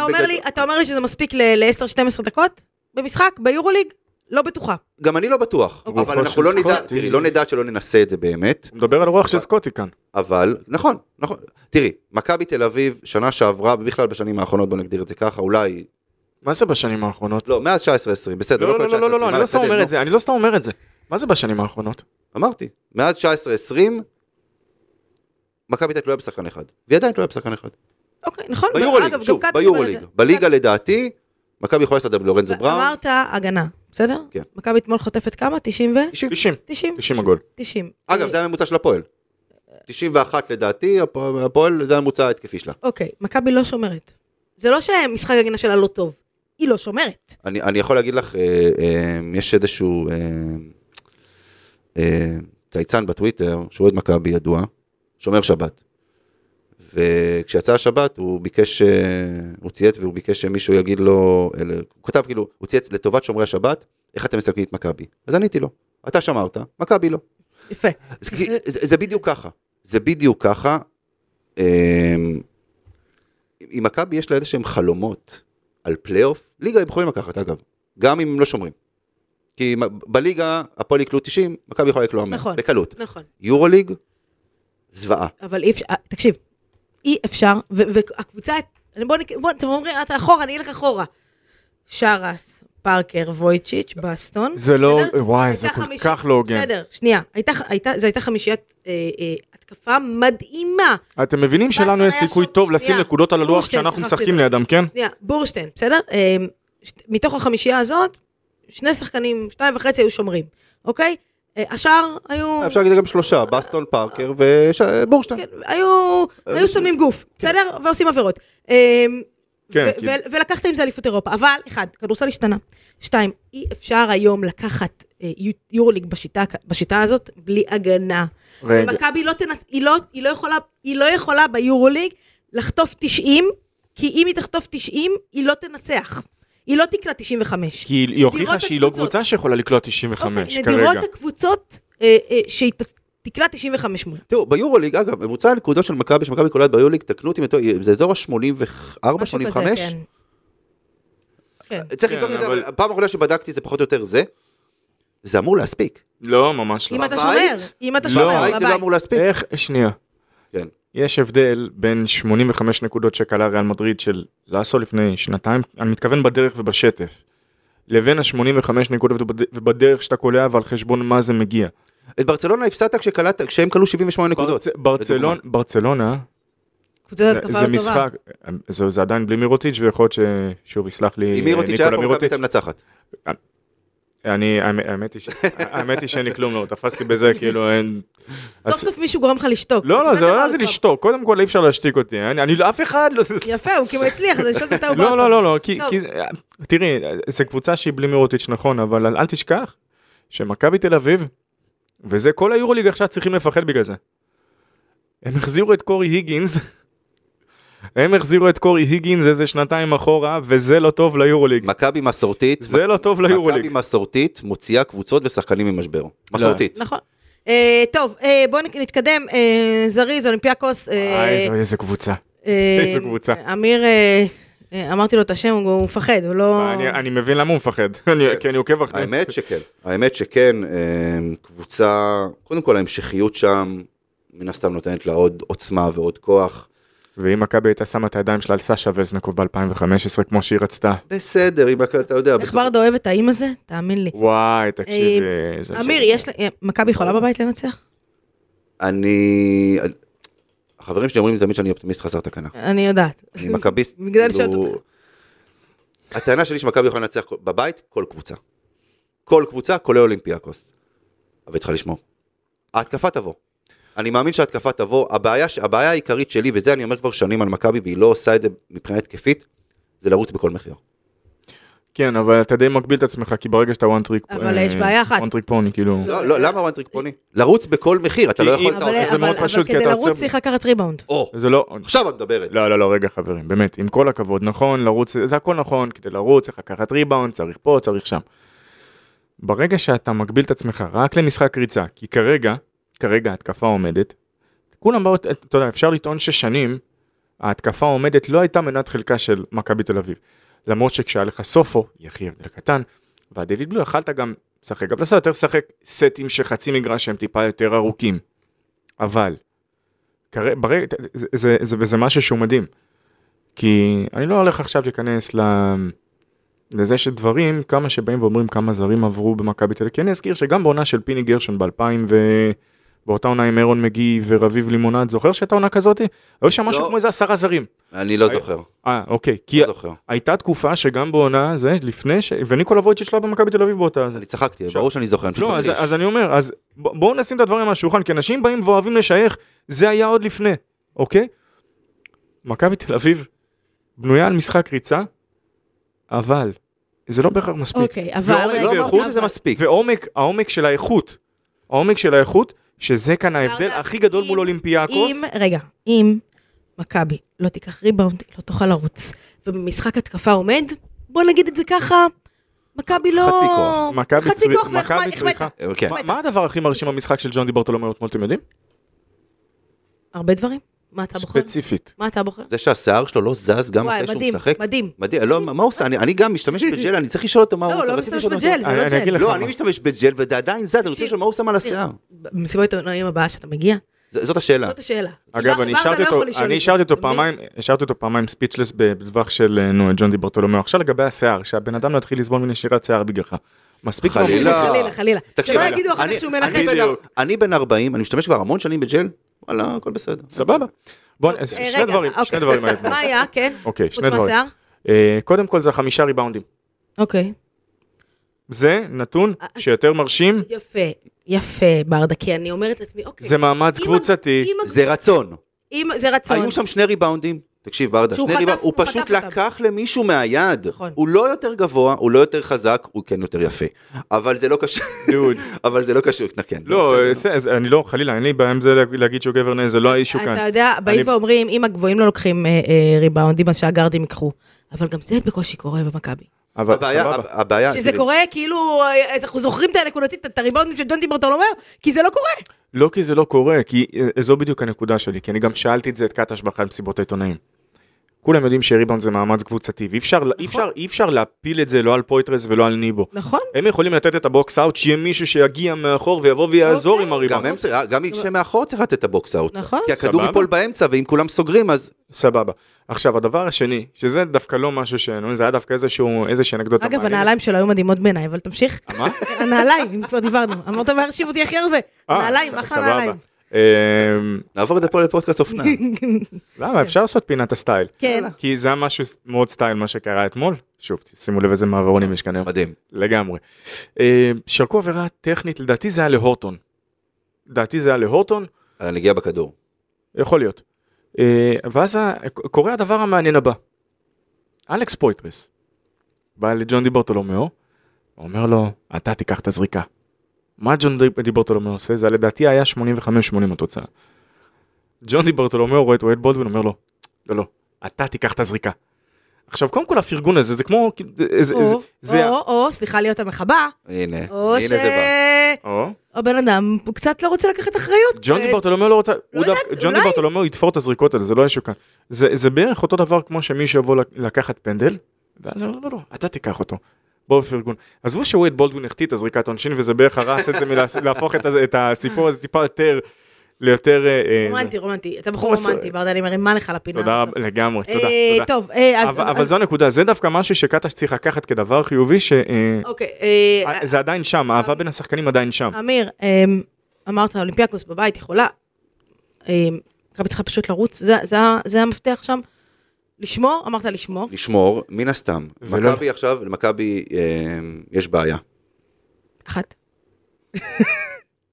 אה, אומר- לי- אתה אומר לי שזה מספיק ל-10-12 דקות במשחק, ביורוליג? לא בטוחה. גם אני לא בטוח, אוקיי. אבל אנחנו לא נדע. תראי, לא נדע שלא ננסה את זה באמת. הוא מדבר על רוח של סקוטי כאן. אבל, נכון, נכון. תראי, מכבי תל אביב, שנה שעברה, ובכלל בשנים האחרונות, בוא נגדיר את זה ככה, אולי, מה זה בשנים האחרונות? לא, מאז 19-20, בסדר, לא, לא לא, כל לא, לא, לא, 19-20, לא, אני לא סתם אומר את זה, אני לא סתם אומר את זה. מה זה בשנים האחרונות? אמרתי, מאז 19-20, מכבי תל אביב לא היה בשחקן אחד, והיא עדיין לא היה בשחקן אחד. אוקיי, נכון. ביורוליג, שוב, ביורוליג. בליגה לדעתי, מכבי יכולה לסדר בלורנזו בראון, אמרת הגנה, בסדר? כן. מכבי אתמול חוטפת כמה? 90 ו? 90. 90, 90? 90 עגול. 90. אגב, אה, זה הממוצע של הפועל. 91 לדעתי, הפועל זה הממוצע ההתקפי שלה. אוקיי, מכבי לא שומרת. זה לא שמשחק הגנה שלה לא טוב, היא לא שומרת. אני, אני יכול להגיד לך, אה, אה, יש איזשהו אה, אה, צייצן בטוויטר, שהוא אוהד מכבי ידוע, שומר שבת. וכשיצא השבת הוא ביקש, אה, הוא צייץ והוא ביקש שמישהו יגיד לו, אלה, הוא כתב כאילו, הוא צייץ לטובת שומרי השבת, איך אתם מסתכלים את מכבי? אז עניתי לו, אתה שמרת, מכבי לא. יפה. זה, זה, זה בדיוק ככה, זה בדיוק ככה. אה, אם מכבי יש לה איזה שהם חלומות על פלייאוף, ליגה הם יכולים לקחת אגב, גם אם הם לא שומרים. כי בליגה הפועל יקלו 90, מכבי יכולה לקלוע 100, נכון. בקלות. נכון. יורוליג, זוועה. אבל אי אפשר, תקשיב, אי אפשר, והקבוצה אני- בוא, אתם אומרים, אתה אחורה, אני אלך אחורה. שרס, פארקר, וויצ'יץ', בסטון. זה לא, בסדר? וואי, זה כל חמיש- כך לא הוגן. בסדר, שנייה. הייתה, הייתה, זו הייתה חמישיית אה, אה, התקפה מדהימה. אתם מבינים שלנו יש סיכוי טוב לשים. נקודות על הלוח כשאנחנו משחקים. לידם, כן? שנייה, בורשטיין, בסדר? אה, ש- מתוך החמישייה הזאת, שני שחקנים, שתיים וחצי היו שומרים, אוקיי? אה, השאר היו... אפשר להגיד גם שלושה, בסטון, פארקר ובורשטיין. כן, היו, היו שמים גוף, בסדר? ועושים עבירות. כן, ו- כי- ו- ולקחת עם זה אליפות אירופה. אבל, אחד, כדורסל השתנה. שתיים, אי אפשר היום לקחת אה, יו- יורוליג בשיטה, בשיטה הזאת בלי הגנה. רגע. מכבי לא, תנ... היא לא, היא לא יכולה, היא לא יכולה ביורוליג לחטוף 90, כי אם היא תחטוף 90, היא לא תנצח. היא לא תקלע 95. כי היא הוכיחה שהיא לא הקבוצות. קבוצה שיכולה לקלוט 95 אוקיי, כרגע. נדירות הקבוצות אה, אה, שהיא תקלע 95 מול. תראו, ביורוליג, אגב, ממוצע הנקודות של מכבי, שמכבי קולט ביורוליג, תקנו אותי אם זה אזור ה-84, משהו כזה, 85? כן. כן. צריך כן, לבדוק את זה, אבל- הפעם האחרונה שבדקתי זה פחות או יותר זה. זה אמור להספיק. לא, ממש אם לא. אתה בבית? שומר, אם אתה לא. שומר, בבית זה לא. אמור להספיק. איך, שנייה. כן. יש הבדל בין 85 נקודות שקלה ריאל מדריד של לאסו לפני שנתיים, אני מתכוון בדרך ובשטף, לבין ה-85 נקודות ובד- ובדרך שאתה קולע ועל חשבון מה זה מגיע. את ברצלונה הפסדת כשקלעת- כשהם כלו 78 נקודות. ברצלונה, התקפה זה לא. משחק, זה זה עדיין בלי מירוטיץ' ויכול להיות ששוב יסלח לי אם מירוטיץ' היה ניקולה פה מכבי מירוטיץ'. הייתה מנצחת. אני, האמת- היא ש- האמת היא שאין לי כלום, לא, תפסתי בזה, כאילו אין... סוף סוף מישהו גורם לך לשתוק. לא, לא, זה זה לא זה. לשתוק, קודם כל אי אפשר להשתיק אותי, אני, אני לא, אף אחד לא... יפה, הוא כאילו הצליח, שואלת מתי הוא לא, לא, לא, לא, כי, תראי, זו קבוצה שהיא בלי מירוטיץ', נכון, אבל אל, אל תשכח שמכבי תל אביב, וזה כל היורוליג עכשיו צריכים לפחד בגלל זה. הם החזירו את קורי היגינס, הם החזירו את קורי היגינס איזה שנתיים אחורה, וזה לא טוב ליורוליג. מכבי מסורתית. זה לא טוב מכבי ליורוליג. מסורתית מוציאה קבוצות ושחקנים ממשבר. מסורתית. נכון. אה, טוב, אה, בואו נתקדם. אה, זריז, אולימפיאקוס. איזה- איזה קבוצה. איזה קבוצה. אמיר, אמרתי לו את השם, הוא מפחד, הוא לא... אני, אני מבין למה הוא מפחד, כי אני עוקב אחרי... האמת שכן. האמת שכן, אה, קבוצה, קודם כל ההמשכיות שם, מן הסתם נותנת לה עוד עוצמה ועוד כוח. ואם מכבי הייתה שמה את הידיים שלה על סשה וזנקוב ב-2015 כמו שהיא רצתה. בסדר, אם אתה יודע, איך ברדה אוהב את האם הזה? תאמין לי. וואי, תקשיב. אה, איזה- אמיר, אה, מכבי יכולה בבית לנצח? אני... החברים שלי אומרים לי תמיד שאני אופטימיסט חסר תקנה. אני יודעת. אני מכביסט. בגלל כאילו- אותך. הטענה שלי שמכבי יכולה לנצח בבית, כל קבוצה. כל קבוצה, כולל אולימפיאקוס. אבל צריכה לשמור. ההתקפה תבוא. אני מאמין שההתקפה תבוא. הבעיה, ש- הבעיה העיקרית שלי, וזה אני אומר כבר שנים על מכבי, והיא לא עושה את זה מבחינה התקפית, זה לרוץ בכל מחיר. כן, אבל אתה די מגביל את עצמך, כי ברגע שאתה one trick... אבל יש בעיה אחת. one trick pony, כאילו... לא, לא, למה one trick pony? לרוץ בכל מחיר, אתה לא יכול... אבל זה אבל- מאוד אבל פשוט, כי כדי אתה לרוץ עוצר- צריך לקחת ריבאונד. או, זה לא... עכשיו את מדברת. לא, לא, לא, רגע חברים, באמת, עם כל הכבוד, נכון, לרוץ, זה הכל נכון, כדי לרוץ צריך לקחת ריבאונד, צריך פה, צריך שם. ברגע שאתה מגביל את עצמך רק למשחק ריצה, כי כרגע, כרגע ההתקפה עומדת, כולם באו, אתה יודע, אפשר לטעון ששנים, ההתקפה העומדת לא הייתה מנת חלקה של מכבי תל אביב. למרות שכשהיה לך סופו, יחי הבדל קטן, והדיוויד בלו יכלת גם לשחק, אבל לעשות יותר לשחק סטים של חצי מגרש שהם טיפה יותר ארוכים. אבל, כרגע, ברגע, זה, זה, זה, וזה משהו שהוא מדהים. כי אני לא הולך עכשיו להיכנס ל... לזה שדברים, כמה שבאים ואומרים כמה זרים עברו במכבי תל אביב, כי אני אזכיר שגם בעונה של פיני גרשון ב-2000 ו... באותה עונה עם אירון מגי ורביב לימונד, זוכר שהייתה עונה כזאתי? היו שם משהו לא. כמו איזה עשרה זרים. אני לא זוכר. אה, אוקיי. כי לא זוכר. הייתה תקופה שגם בעונה, זה לפני ש... וניקולה וויצ'יץ' לא במכבי תל אביב באותה... זה. אני צחקתי, ברור שאני זוכר. לא, אז, אני אומר, אז בואו נשים את הדברים על השולחן, כי אנשים באים ואוהבים לשייך, זה היה עוד לפני, אוקיי? מכבי תל אביב בנויה על משחק ריצה, אבל זה לא בהכרח מספיק. אוקיי, אבל... לא אבל- שזה מספיק. ועומק, העומק של האיכות, העומק של האיכות, שזה כאן ההבדל הכי גדול מול אולימפיאקוס. אם, רגע, אם מכבי לא תיקח ריבאונד, היא לא תוכל לרוץ, ובמשחק התקפה עומד, בוא נגיד את זה ככה, מכבי לא... חצי כוח. מכבי חצי כוח, מכבי צריכה-? כן. מה- מה הדבר הכי מרשים במשחק של ג'ון דיברטולומיאו אתמול, אתם יודעים? הרבה דברים. מה אתה בוחר? ספציפית. מה אתה בוחר? זה שהשיער שלו לא זז גם אחרי שהוא משחק. מדהים. מדהים, לא, מה הוא עושה? אני אני גם משתמש בג'ל, אני צריך לשאול אותו מה הוא לא, עושה. לא רציתי משתמש בג'ל, זה אני- לא ג'ל. לא. אני משתמש בג'ל ועדיין זז, אני רוצה לשאול מה הוא שם על השיער. במסיבות העיתונאים הבאה שאתה מגיע, זאת השאלה. זאת השאלה. אגב, אני השארתי לא אותו? פעמיים, השארתי אותו פעמיים ספיצ'לס בטווח של אה, נו, ג'ון די ברטולומיאו. עכשיו לגבי השיער, שהבן אדם לא יתחיל לסבול מנשירת שיער בגללך. מספיק כבר חלילה. חלילה, חלילה. תקשיב. אני בן 40, אני משתמש כבר המון שנים בג'ל, וואלה, הכל בסדר. סבבה. בוא, אה, שני רגע, דברים, אוקיי. שני דברים. היה אתמול. מה היה? כן. אוקיי, שני דברים. אה, קודם כל זה החמישה ריבאונדים. אוקיי. זה נתון אה, שיותר מרשים, יפה, יפה, ברדה, כי אני אומרת לעצמי, אוקיי. זה מאמץ קבוצתי. זה רצון. אם זה רצון. היו שם שני ריבאונדים, תקשיב ברדה, שני חטף- ריבאונדים, הוא הוא פשוט חטף אותם. לקח למישהו מהיד. נכון. הוא לא יותר גבוה, הוא לא יותר חזק, הוא כן יותר יפה. אבל זה לא קשור. אבל זה לא קשור, כן. לא, בסדר. זה- זה- אני לא, חלילה, אין לי בעיה עם זה להגיד שהוא גבר נאה, זה לא האישו כאן. אתה יודע, באים אני- ואומרים, אם הגבוהים לא לוקחים אה, אה, ריבאונדים, אז שהגארדים ייקחו. אבל גם זה בקושי קורה במכבי. אבל הבעיה, סבבה. הבעיה, שזה תראי, קורה, כאילו, אה, אנחנו זוכרים את הנקודתית, את הריבאונדים של ג'ון דיברטולומר, כי זה לא קורה. לא כי זה לא קורה, כי אה, זו בדיוק הנקודה שלי, כי אני גם שאלתי את זה את קטש באחת מסיבות העיתונאים. כולם יודעים שריבאונד זה מאמץ קבוצתי, ואי אפשר, אי אפשר, אי אפשר להפיל את זה לא על פויטרס ולא על ניבו. נכון. הם יכולים לתת את ה box out, שיהיה מישהו שיגיע מאחור ויבוא ויעזור אוקיי. עם גם הריבאונד. גם מי שמאחור צריך לתת את ה box out. נכון. כי הכדור סבבה. ייפול באמצע, ואם כולם סוגרים, אז סבבה. עכשיו, הדבר השני, שזה דווקא לא משהו ש... זה היה דווקא איזשהו, איזושהי אנקדוטה אגב, מעניינת. הנעליים שלו היו מדהימות בעיניי, אבל תמשיך. מה? הנעליים, אם כבר דיברנו. אמרת מה הרשים אותי הכי הרבה. אה, נעליים, ס- אחלה סבבה. נעליים. אמ, נעבור את זה פה לפודקאסט אופנה. למה? אפשר לעשות פינת הסטייל. כן. כי זה משהו מאוד סטייל מה שקרה אתמול. שוב, שימו לב איזה מעברונים יש כאן היום. מדהים. לגמרי. אה, שרקו עבירה טכנית, לדעתי זה היה להורטון. לדעתי זה היה להורטון, על הנגיעה בכדור. יכול להיות. אה, ואז קורה הדבר המעניין הבא. אלכס פויטרס בא לג'ון דיברטולומיאו, אומר לו, אתה תיקח את הזריקה. מה ג'ון די- דיברטולומיאו עושה? זה לדעתי היה 85-80 התוצאה. ג'ון דיברטולומיאו רואה את וייד בולדווין, אומר לו, לא, לא, אתה תיקח את הזריקה. עכשיו, קודם כל הפרגון הזה, זה כמו, זה, זה, או, זה, או, או, סליחה להיות המחבה, הנה, או הנה ש... זה בא. או, הבן אדם, הוא קצת לא רוצה לקחת אחריות. ג'ון ו- דיברטולומיאו לא רוצה, לא יודעת, ג'ון אולי- דיברטולומיאו יתפור את הזריקות האלה, זה לא אישו כאן. זה זה בערך אותו דבר כמו שמישהו יבוא לק- לקחת פנדל, ואז הוא אומר, לא, לא, אתה תיקח אותו. בוא בפרגון. עזבו שווייד בולדווין החטיא את הזריקת עונשין וזה בערך הרס את זה מלהפוך את את הסיפור הזה טיפה יותר, ליותר... אה, אה, רומנטי, רומנטי. אתה בחור רומנטי, ברדה, אני מרימה לך לפינה. תודה הזאת. רבה, לגמרי, תודה, אה, תודה. טוב, אה, אז... אבל זו הנקודה, זה דווקא משהו שקטש צריך לקחת כדבר חיובי, שזה אוקיי, אה, עדיין שם, האהבה בין השחקנים עדיין שם. אמיר, אמ, אמרת אולימפיאקוס בבית יכולה, מכבי צריכה פשוט לרוץ, זה- זה זה המפתח שם? לשמור? אמרת לשמור. לשמור, מן הסתם. ולא- מכבי עכשיו, למכבי אה, יש בעיה. אחת.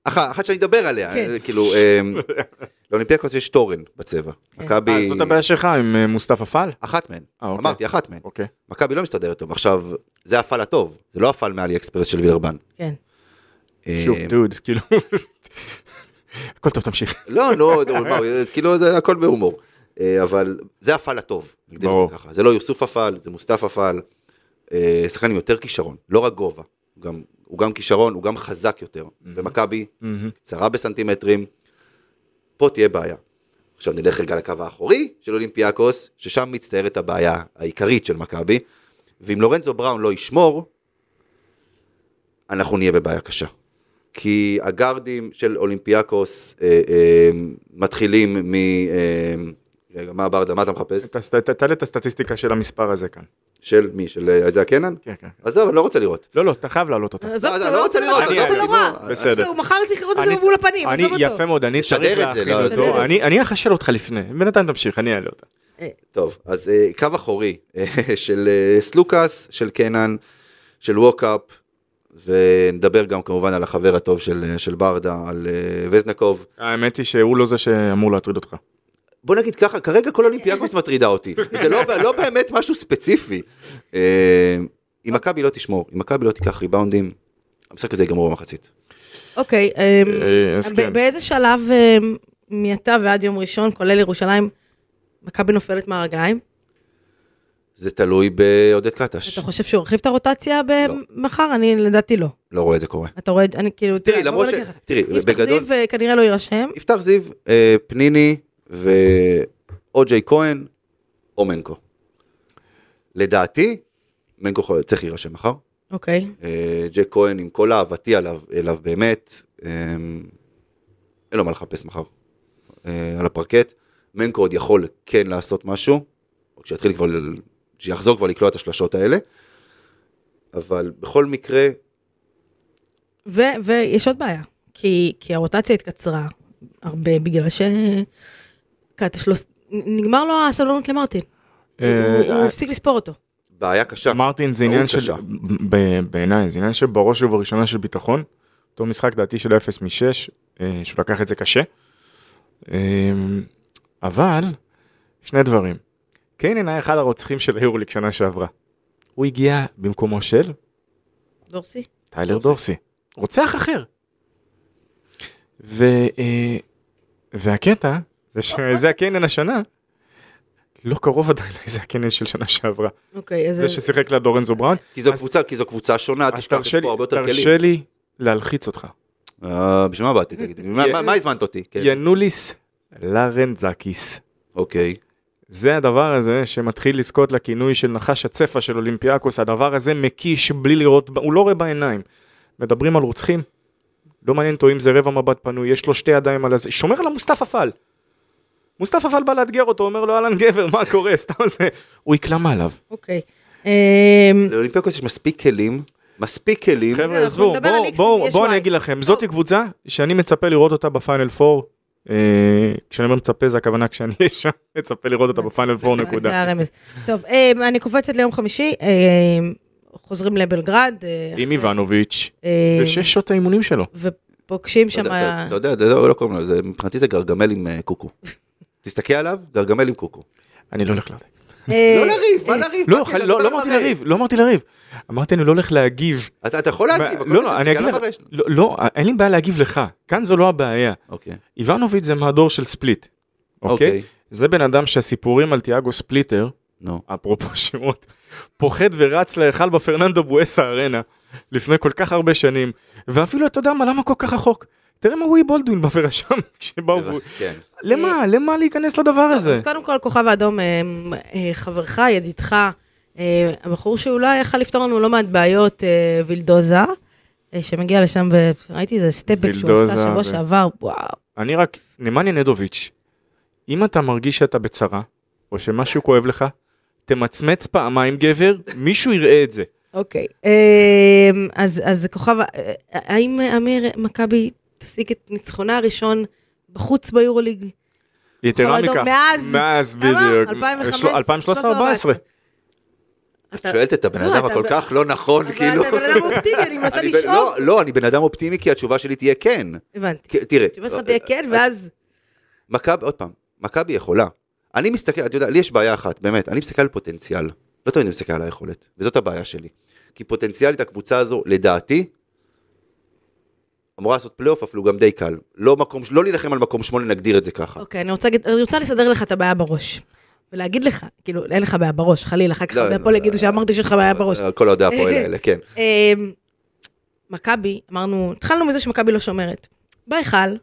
אחת אחת שאני אדבר עליה, כן. אה, כאילו, אה, לאולימפיאקוס יש תורן בצבע. כן. מכבי... אה, זאת הבעיה שלך עם אה, מוסטפא פאל? אחת מהן. אה, אוקיי. אמרתי, אחת מהן. אוקיי. מכבי לא מסתדרת טוב. עכשיו, זה הפעל הטוב, זה לא הפעל מאלי אקספרס של וילרבן. כן. אה, שוב, דוד, כאילו... הכל טוב, תמשיך. לא, לא, מה, כאילו זה הכל בהומור. אה, אבל זה הפעל הטוב, נגדיר את. זה ככה. זה לא יוסוף הפעל, זה מוסטפא הפעל. אה, שחקן עם יותר כישרון, לא רק גובה. גם- הוא גם כישרון, הוא גם חזק יותר. במכבי, מהמם. קצרה בסנטימטרים, פה תהיה בעיה. עכשיו נלך רגע לקו האחורי של אולימפיאקוס, ששם מצטיירת הבעיה העיקרית של מכבי, ואם לורנזו בראון לא ישמור, אנחנו נהיה בבעיה קשה. כי הגארדים של אולימפיאקוס אה, אה, מתחילים מ... אה, רגע, מה ברדה, מה אתה מחפש? תעלה את הסטטיסטיקה של המספר הזה כאן. של מי? של אה, איזיה קנן? כן, כן. עזוב, אני לא רוצה לראות. לא, לא, אתה חייב להעלות אותה. עזוב, לא, אתה אני לא רוצה לראות, עזוב, זה לא. בוא. בסדר. הוא מחר צריך לראות את זה מול הפנים, אני, עזוב אותו. יפה מאוד, אני צריך להכין לא, אותו. אני אני אחשל אותך לפני, בינתיים תמשיך, אני אעלה אותה. טוב, אז אה, קו אחורי אה, של אה, סלוקאס, של קנן, של ווקאפ, ונדבר גם כמובן על החבר הטוב של, אה, של ברדה, על אה, וזנקוב. האמת היא שהוא לא זה שאמור להטריד אותך. בוא נגיד ככה, כרגע כל אולימפיאקוס מטרידה אותי. זה לא, לא באמת משהו ספציפי. אה, אם מכבי לא תשמור, אם מכבי לא תיקח ריבאונדים, המשחק הזה ייגמר במחצית. אוקיי, אה, ב- כן. באיזה שלב מעתה ועד יום ראשון, כולל ירושלים, מכבי נופלת מהרגליים? זה תלוי בעודד קטש. אתה חושב שהוא הרחיב את הרוטציה לא. במחר? אני לדעתי לא. לא רואה את זה קורה. אתה רואה, אני כאילו, תראי, למרות ש... תראי, יפתח בגדול, זיו אה, כנראה לא יירשם. יפתח זיו, אה, פניני ואו ג'יי כהן או מנקו. לדעתי, מנקו צריך להירשם מחר. אוקיי. אה, ג'ק כהן, עם כל אהבתי עליו, אליו באמת, אה, אין לו מה לחפש מחר. אה, על הפרקט. מנקו עוד יכול כן לעשות משהו, כשיתחיל כבר, שיחזור כבר לקלוע את השלשות האלה. אבל בכל מקרה, ו- ויש עוד בעיה, כי, כי הרוטציה התקצרה הרבה בגלל ש... נגמר לו הסבלנות למרטין. הוא- הוא אה, הפסיק לספור אותו. בעיה קשה. מרטין זה עניין של, בעיניי, זה עניין שבראש ובראשונה של ביטחון. אותו משחק דעתי של 0 מ-6, שהוא לקח את זה קשה. אה, אבל, שני דברים. קיינן היה אחד הרוצחים של היורליק שנה שעברה. הוא הגיע במקומו של דורסי? טיילר דורסי. רוצח אחר. ו, אה, והקטע, זה הקיינן השנה, לא קרוב עדיין לזה הקיינן של שנה שעברה. אוקיי, אז... זה ששיחק לה דורנזו בראון. כי זו קבוצה, כי זו קבוצה שונה, אז תשכח, תרשה פה הרבה יותר תרשה כלים. לי להלחיץ אותך. אה, בשביל מה באתי? תגיד, מה- הזמנת אותי? כן. ינוליס לרנזקיס. אוקיי. זה הדבר הזה שמתחיל לזכות לכינוי של נחש הצפה של אולימפיאקוס, הדבר הזה מקיש בלי לראות, הוא לא רואה בעיניים. מדברים על רוצחים, לא מעניין אותו אם זה רבע מבט פנוי, יש לו שתי ידיים על הזה, שומר על המוסטפא פאל. מוסטפא פאל בא לאתגר אותו, אומר לו אהלן גבר, מה קורה, סתם זה, הוא יקלע עליו. אוקיי. אמ, לאולימפיאקוס יש מספיק כלים, מספיק כלים. חבר'ה, אנחנו עזבו, בואו. אני אגיד לכם. זאתי קבוצה שאני מצפה לראות אותה בפיינל 4. כשאני אומר מצפה זה הכוונה כשאני אהיה שם, מצפה לראות אותה בפיינל 4 נקודה. זה הרמז. טוב, אמ, אני קופצת ליום חמישי, אמ, חוזרים לבלגרד. אה, עם אמ, ושש שעות האימונים שלו. ופוגשים שם... אתה- יודע, לא זה- מבחינתי זה גרגמל עם אה, קוקו. תסתכל עליו, גרגמל עם קוקו. אני לא הולך לריב. אה, לא לריב, מה לריב? לא? לא לא אמרתי לריב. לא אמרתי לריב. אמרתי אני לא הולך להגיב. אתה אתה יכול להגיב, הכל לא, לא, בסדר, אני אגיד לך. לא, אין לי בעיה להגיב לך. כאן זו לא הבעיה. אוקיי. איבנוביץ' זה מהדור של ספליט. אוקיי. אוקיי? זה בן אדם שהסיפורים על תיאגו ספליטר. אפרופו שמות, פוחד ורץ להיכל בפרננדו בואסה ארנה לפני כל כך הרבה שנים, ואפילו אתה יודע מה, למה כל כך רחוק? תראה מה ווי בולדווין בא ורשם כשבאו, כן. למה, למה להיכנס לדבר הזה? אז קודם כל, כוכב האדום, אה, אה, חברך, ידידך, אה, הבחור שאולי יכל לפתור לנו לא מעט בעיות, אה, וילדוזה, אה, שמגיע לשם, וראיתי איזה סטפבק שהוא עשה שבוע שעבר, וואו. אני רק, נמניה נדוביץ', אם אתה מרגיש שאתה בצרה, או שמשהו כואב לך, תמצמץ פעמיים גבר, מישהו יראה את זה. אוקיי, אה, אז אז כוכב, אה, האם אמיר מכבי תשיג את ניצחונה הראשון בחוץ ביורוליג? יתרה מכך, מאז- מאז כמה? בדיוק, 2015, 2013-2014. את שואלת את הבן לא, אדם הכל כך לא נכון, אבל כאילו. אתה בן אדם אופטימי, אני מנסה לשאול. לא, לא, אני בן אדם אופטימי כי התשובה שלי תהיה כן. הבנתי. תראה, תשובה שלך תהיה כן, ואז... מכבי, עוד פעם, מכבי יכולה. אני מסתכל, אתה יודע, לי יש בעיה אחת, באמת, אני מסתכל על פוטנציאל. לא תמיד אני מסתכל על היכולת, וזאת הבעיה שלי. כי פוטנציאלית הקבוצה הזו, לדעתי, אמורה לעשות פלייאוף אפילו גם די קל. לא מקום, לא להילחם על מקום שמונה, נגדיר את זה ככה. אוקיי, אני רוצה אני רוצה לסדר לך את הבעיה בראש. ולהגיד לך, כאילו, אין לך בעיה בראש, חלילה, אחר כך לא, הרבה לא, לא, יגידו שאמרתי שיש לך בעיה בראש. כל אוהדי הפועל האלה, כן. אמ, מכבי, אמרנו, התחלנו מזה שמכבי לא שומרת. בהיכל,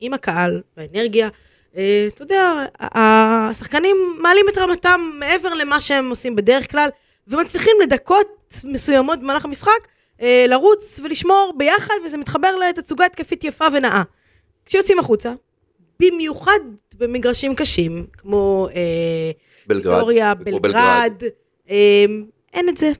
עם הקהל, באנרגיה, אה, אתה יודע, השחקנים מעלים את רמתם מעבר למה שהם עושים בדרך כלל, ומצליחים לדקות מסוימות במהלך המשחק, אה, לרוץ ולשמור ביחד, וזה מתחבר לתצוגה התקפית יפה ונאה. כשיוצאים החוצה, במיוחד במגרשים קשים, כמו אה, בלגרד. ויטוריה, כמו בלגרד, אמ, אין את זה.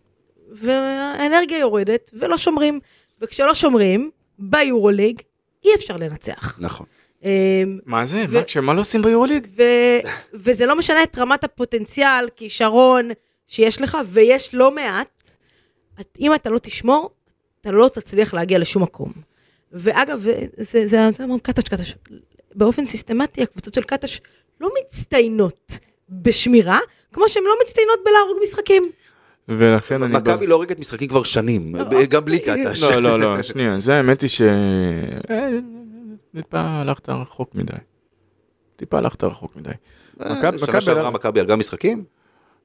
והאנרגיה יורדת ולא שומרים. וכשלא שומרים, ביורוליג, אי אפשר לנצח. נכון. אמ, מה זה? ו- מה, כשמה לא עושים ביורוליג? ו- וזה לא משנה את רמת הפוטנציאל, כישרון שיש לך, ויש לא מעט. את- אם אתה לא תשמור, אתה לא תצליח להגיע לשום מקום. ואגב, זה, זה, זה, אומרים קטש, קטש. באופן סיסטמטי, הקבוצות של קטש לא מצטיינות בשמירה, כמו שהן לא מצטיינות בלהרוג משחקים. ולכן אני... מכבי לא הורגת משחקים כבר שנים, לא, גם בלי אוקיי. קטש. לא, לא, לא, שנייה, זה האמת היא ש... אה, טיפה הלכת רחוק מדי. טיפה הלכת רחוק מדי. אה, שנה שעברה מכבי הרגה משחקים?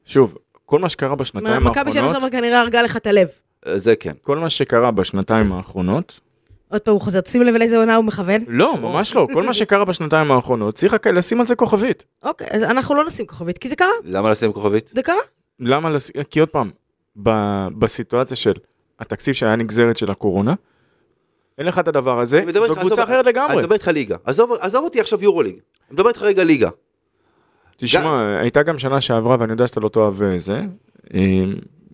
שוב, כל מה שקרה בשנתיים מכבי שנה האחרונות, שעברה כנראה הרגה לך את הלב. אה, זה כן. כל מה שקרה בשנתיים האחרונות, עוד פעם הוא חוזר, שים לב לאיזה עונה הוא מכוון. לא, ממש לא, כל מה שקרה בשנתיים האחרונות, צריך רק לשים על זה כוכבית. אוקיי, אז אנחנו לא נשים כוכבית, כי זה קרה, למה לשים כוכבית? זה קרה. למה? לס- כי עוד פעם, בסיטואציה של התקציב שהיה נגזרת של הקורונה, אין לך את הדבר הזה, אני זו קבוצה אחרת אני לגמרי. מדבר איתך ליגה. עזוב עזוב אותי עכשיו יורוליג. אני מדבר איתך רגע ליגה. תשמע, הייתה גם שנה שעברה, ואני יודע שאתה לא תאהב אה, זה. אה,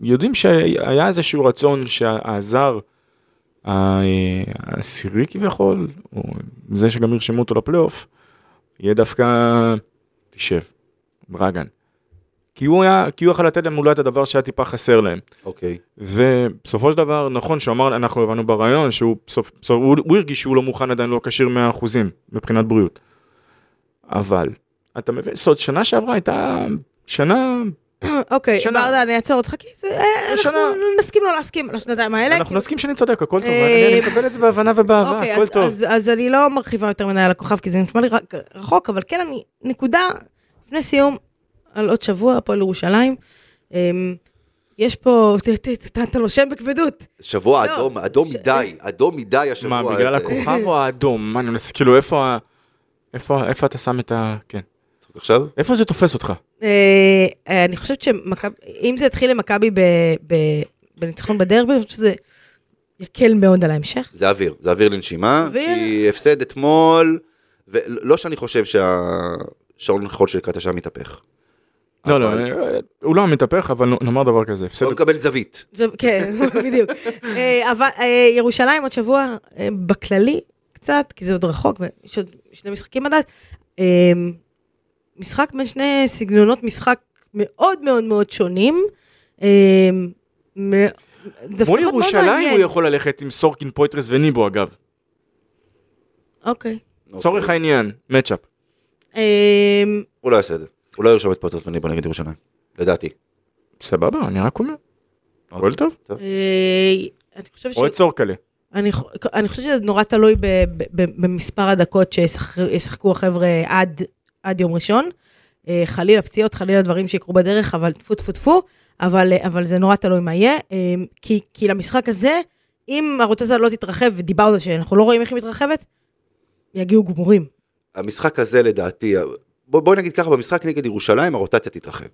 יודעים שהיה איזשהו רצון שהזר אה, העשירי כביכול, או זה שגם ירשמו אותו לפלייאוף, יהיה דווקא, תשב, ברגן. כי הוא היה, כי הוא יכול לתת להם אולי את הדבר שהיה טיפה חסר להם. אוקיי. ובסופו של דבר, נכון שהוא אמר, אנחנו הבנו ברעיון, שהוא בסוף, בסוף הוא, הוא הרגיש שהוא לא מוכן עדיין לא כשיר 100% מבחינת בריאות. אבל, אתה מבין, זאת אומרת, שנה שעברה הייתה שנה, אוקיי, שנה. ברדה, אני אעצור אותך, כי אה, אנחנו. נסכים לא להסכים על השנתיים האלה. אנחנו כי- נסכים שאני צודק, הכל טוב, אה, אני מקבל את זה בהבנה ובאהבה, אוקיי, הכל אז- טוב. אז- אני לא מרחיבה יותר מדי על הכוכב, כי זה נשמע לי רחוק, אבל כן, אני, נקודה, לפני סיום, על עוד שבוע, הפועל ירושלים. אמ, יש פה, אתה נושם בכבדות. שבוע לא, אדום, אדום מדי, אדום מדי השבוע מה, הזה. בגלל הכוכב או האדום? מה, אני מנסה, כאילו, איפה ה... איפה איפה אתה שם את ה... כן. עכשיו? איפה זה תופס אותך? אה, אה, אני חושבת שמכבי, אם זה יתחיל למכבי ב- ב- בניצחון בדרבי, אני חושבת שזה יקל מאוד על ההמשך. זה אוויר, זה אוויר לנשימה, אוויר. כי הפסד אתמול, ולא שאני חושב שהשעון חול של קטשה מתהפך. לא, לא, אה, הוא לא מתהפך, אבל נאמר דבר כזה, הפסד הוא מקבל זווית. כן, בדיוק. אבל ירושלים עוד שבוע, בכללי, קצת, כי זה עוד רחוק, ויש עוד שני משחקים עד אז. משחק בין שני סגנונות משחק מאוד מאוד מאוד שונים. אה, מול ירושלים. הוא יכול ללכת עם סורקין, פויטרס וניבו אגב. אוקיי. צורך העניין, מצ'אפ. אה, הוא לא יעשה את זה. הוא לא ירשום את פוטרס וניבו נגד ירושלים. לדעתי. סבבה, אני רק אומר. הכל טוב. אה. או את סורקלה. אני, חושבת שזה נורא תלוי ב, ב, ב, במספר הדקות שישחקו החבר'ה עד, עד יום ראשון. אה, חלילה פציעות, חלילה דברים שיקרו בדרך, אבל טפו טפו טפו, אבל, אה, אבל זה נורא תלוי מה יהיה. אה, כי, כי למשחק הזה, אם הרוטציה לא תתרחב, ודיברנו על שאנחנו לא רואים איך היא מתרחבת, יגיעו גמורים. המשחק הזה לדעתי, בוא, בוא נגיד ככה, במשחק נגד ירושלים הרוטציה תתרחב.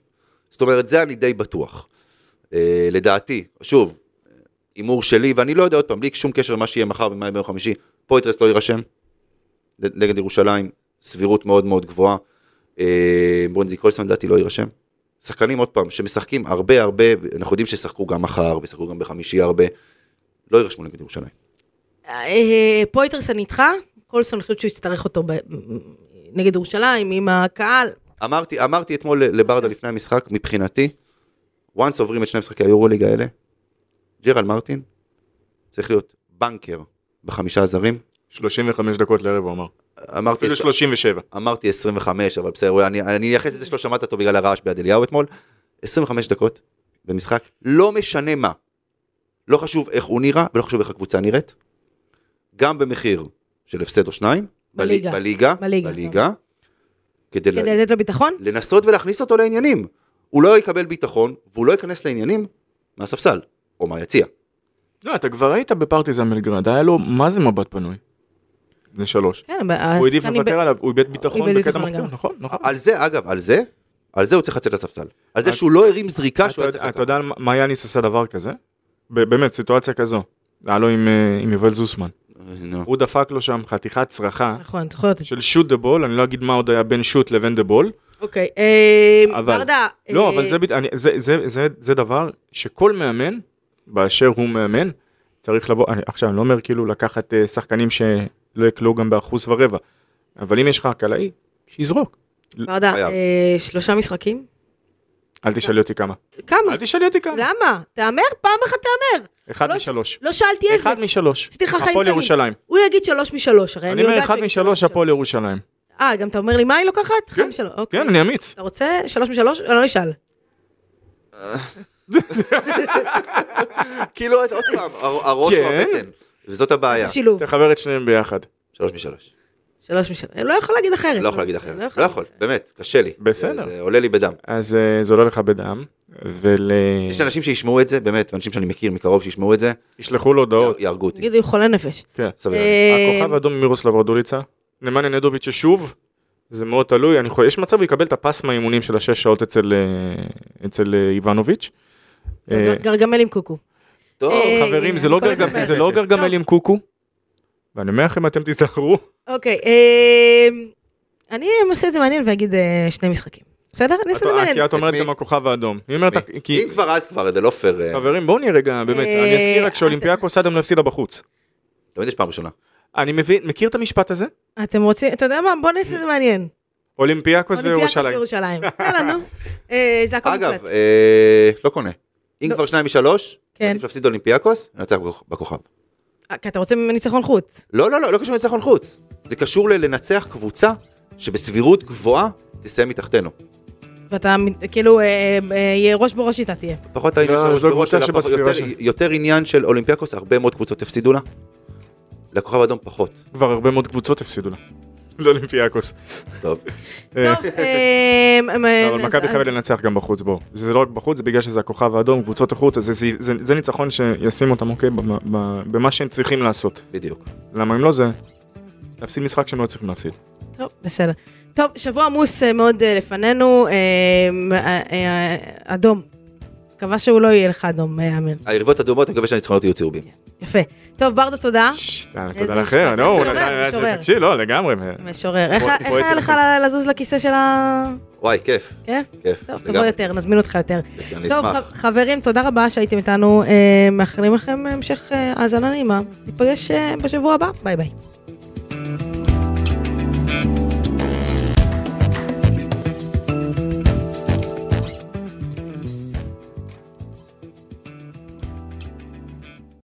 זאת אומרת, זה אני די בטוח. לדעתי, שוב, הימור שלי, ואני לא יודע עוד פעם, בלי שום קשר למה שיהיה מחר ומה יהיה ביום חמישי, פויטרס לא יירשם נגד ירושלים, סבירות מאוד מאוד גבוהה. אה, ברונזי קולסון לדעתי לא יירשם. שחקנים עוד פעם, שמשחקים הרבה הרבה, אנחנו יודעים שישחקו גם מחר, וישחקו גם בחמישי הרבה, לא יירשמו נגד ירושלים. אה, פויטרס אני איתך, קולסון, אני חושבת שהוא יצטרך אותו ב, נגד ירושלים, עם הקהל. אמרתי, אמרתי אתמול לברדה לפני המשחק, מבחינתי, once עוברים את שני משחקי היורוליג האלה, ג'רל מרטין צריך להיות בנקר בחמישה זרים. 35 דקות לערב הוא אמר. אמרתי, אפילו 37. אמרתי 25, אבל בסדר, אני, אני אייחס את זה שלא שמעת אותו בגלל הרעש ביד אליהו אתמול. 25 דקות במשחק, לא משנה מה. לא חשוב איך הוא נראה ולא חשוב איך הקבוצה נראית. גם במחיר של הפסד או שניים. בליגה. בליגה. בליגה, בליגה. כדי, כדי לתת לו ביטחון? לנסות ולהכניס אותו לעניינים. הוא לא יקבל ביטחון, והוא לא ייכנס לעניינים מהספסל, או מהיציע. לא, אתה כבר היית בפרטיזן בלגרד, היה לו, מה זה מבט פנוי? זה שלוש. כן, אבל הוא העדיף לוותר עליו, הוא איבד ביטחון בקטע מחקר. נכון, נכון. על זה, אגב, על זה, על זה הוא צריך לצאת לספסל. על זה אתה- שהוא לא הרים זריקה שהוא היה אתה צריך אתה לקחת. יודע מה יאניס עשה דבר כזה? באמת, סיטואציה כזו. היה לו עם, אה, יובל זוסמן. הוא דפק לו שם חתיכת צרחה נכון. של שוט דה בול, אני לא אגיד מה עוד היה בין שוט לבין דה בול. אוקיי, אה, ברדה. לא, אה, אבל זה, דבר שכל מאמן, באשר הוא מאמן, צריך לבוא, אני, עכשיו אני לא אומר כאילו לקחת אה, שחקנים שלא יקלעו גם באחוז ורבע, אבל אם יש לך קלעי, שיזרוק. ברדה. אה, שלושה משחקים? אל תשאלי אותי כמה. כמה? אל תשאלי אותי כמה. למה? תהמר? פעם אחת תהמר. אחד לא- משלוש. לא שאלתי איזה. אחד משלוש. עשיתי לך חיים הפועל קלים. ירושלים. הוא יגיד שלוש משלוש, הרי אני אני אומר יודעת... אחד משלוש הפועל ירושלים. אה, גם אתה אומר לי מה היא לוקחת? חיים שלוש, אוקיי. כן, אני אמיץ. אתה רוצה שלוש משלוש? אני לא אשאל. כאילו, את- עוד פעם, הר- הראש או כן. הבטן. וזאת הבעיה. שילוב. תחבר את שניהם ביחד. שלוש משלוש. שלוש משלוש. אני לא יכול להגיד אחרת. לא יכול להגיד אחרת. לא לא יכול, באמת, קשה לי. בסדר. זה- עולה לי בדם. אז אה, זה עולה לך בדם, ול... יש אנשים שישמעו את זה, באמת, אנשים שאני מכיר מקרוב שישמעו את זה, ישלחו לו הודעות. יהרגו אותי. תגידו, חולה נפש. כן. סביר. אה, הכוכב האדום ממירוסלב רדוליצה, נמניה נדוביץ' ששוב, זה מאוד תלוי, אני חושב, יש מצב הוא יקבל את הפס מהאימונים של השש שעות אצל, אה. אה, גרגמל עם קוקו. טוב, אה, חברים, זה לא לא גרגמל עם קוקו, ואני אומר לכם, אתם תיזהרו. אוקיי, אה, אני אעשה את זה מעניין ואגיד אה, שני משחקים. בסדר? אני אעשה את זה מעניין. כי את אומרת? גם הכוכב האדום. אם כבר אז כבר, זה לא פייר. אה, חברים, בואו נהיה רגע, באמת, אני אזכיר רק שאולימפיאקוס אדם לא הפסידה בחוץ. תמיד יש פעם ראשונה. אני מבין, מכיר את המשפט הזה? אתם רוצים, אתה יודע מה? בוא נעשה את זה מעניין. אולימפיאקוס אולימפיאקוס וירושלים. וירושלים. יאללה, נו. זה הכל אגב, מוקלט. אה, לא קונה. אם לא. כבר שניים משלוש, כן. עדיף להפסיד אולימפיאקוס, לנצח בכוכ- בכוכב. אה, כי אתה רוצה ניצחון חוץ. לא, לא, לא, לא קשור לניצחון חוץ. זה קשור ללנצח קבוצה שבסבירות גבוהה תסיים מתחתנו. ואתה כאילו, אה, אה, יהיה ראש בראש איתה תהיה. פחות העניין לא, של זו בראש. יותר עניין של אולימפיאקוס, הרבה מאוד קבוצות הפסידו לה. לכוכב האדום פחות. כבר הרבה מאוד קבוצות הפסידו לה. לאולימפיאקוס. טוב. אה, טוב, אה, אבל אז- מכבי חייבת לנצח גם בחוץ, בואו. זה לא רק בחוץ, זה בגלל שזה הכוכב האדום, קבוצות איכות, זה- זה- זה- זה ניצחון שישים אותם, אוקיי, במה- ב- במה שהם צריכים לעשות. בדיוק. למה אם לא זה, להפסיד משחק שהם לא צריכים להפסיד. טוב, בסדר. טוב, שבוע עמוס אה, מאוד אה, לפנינו, אה, אה, אה, אדום. מקווה שהוא לא יהיה לך אדום, אה, אמיר. היריבות אדומות, אני מקווה שהניצחונות יהיו צהובים. יפה. טוב, ברדה, תודה. תודה לכם. נו, משורר, נתן- משורר. תקשיב, לא, לגמרי. משורר. איך היה לך. לזוז לכיסא של ה... וואי, כיף. כן? כיף. טוב, תבוא. יותר, נזמין אותך יותר. אני טוב, חברים, תודה רבה שהייתם איתנו. אה, מאחלים לכם המשך אה, האזנה נעימה. ניפגש אה, בשבוע הבא. ביי ביי.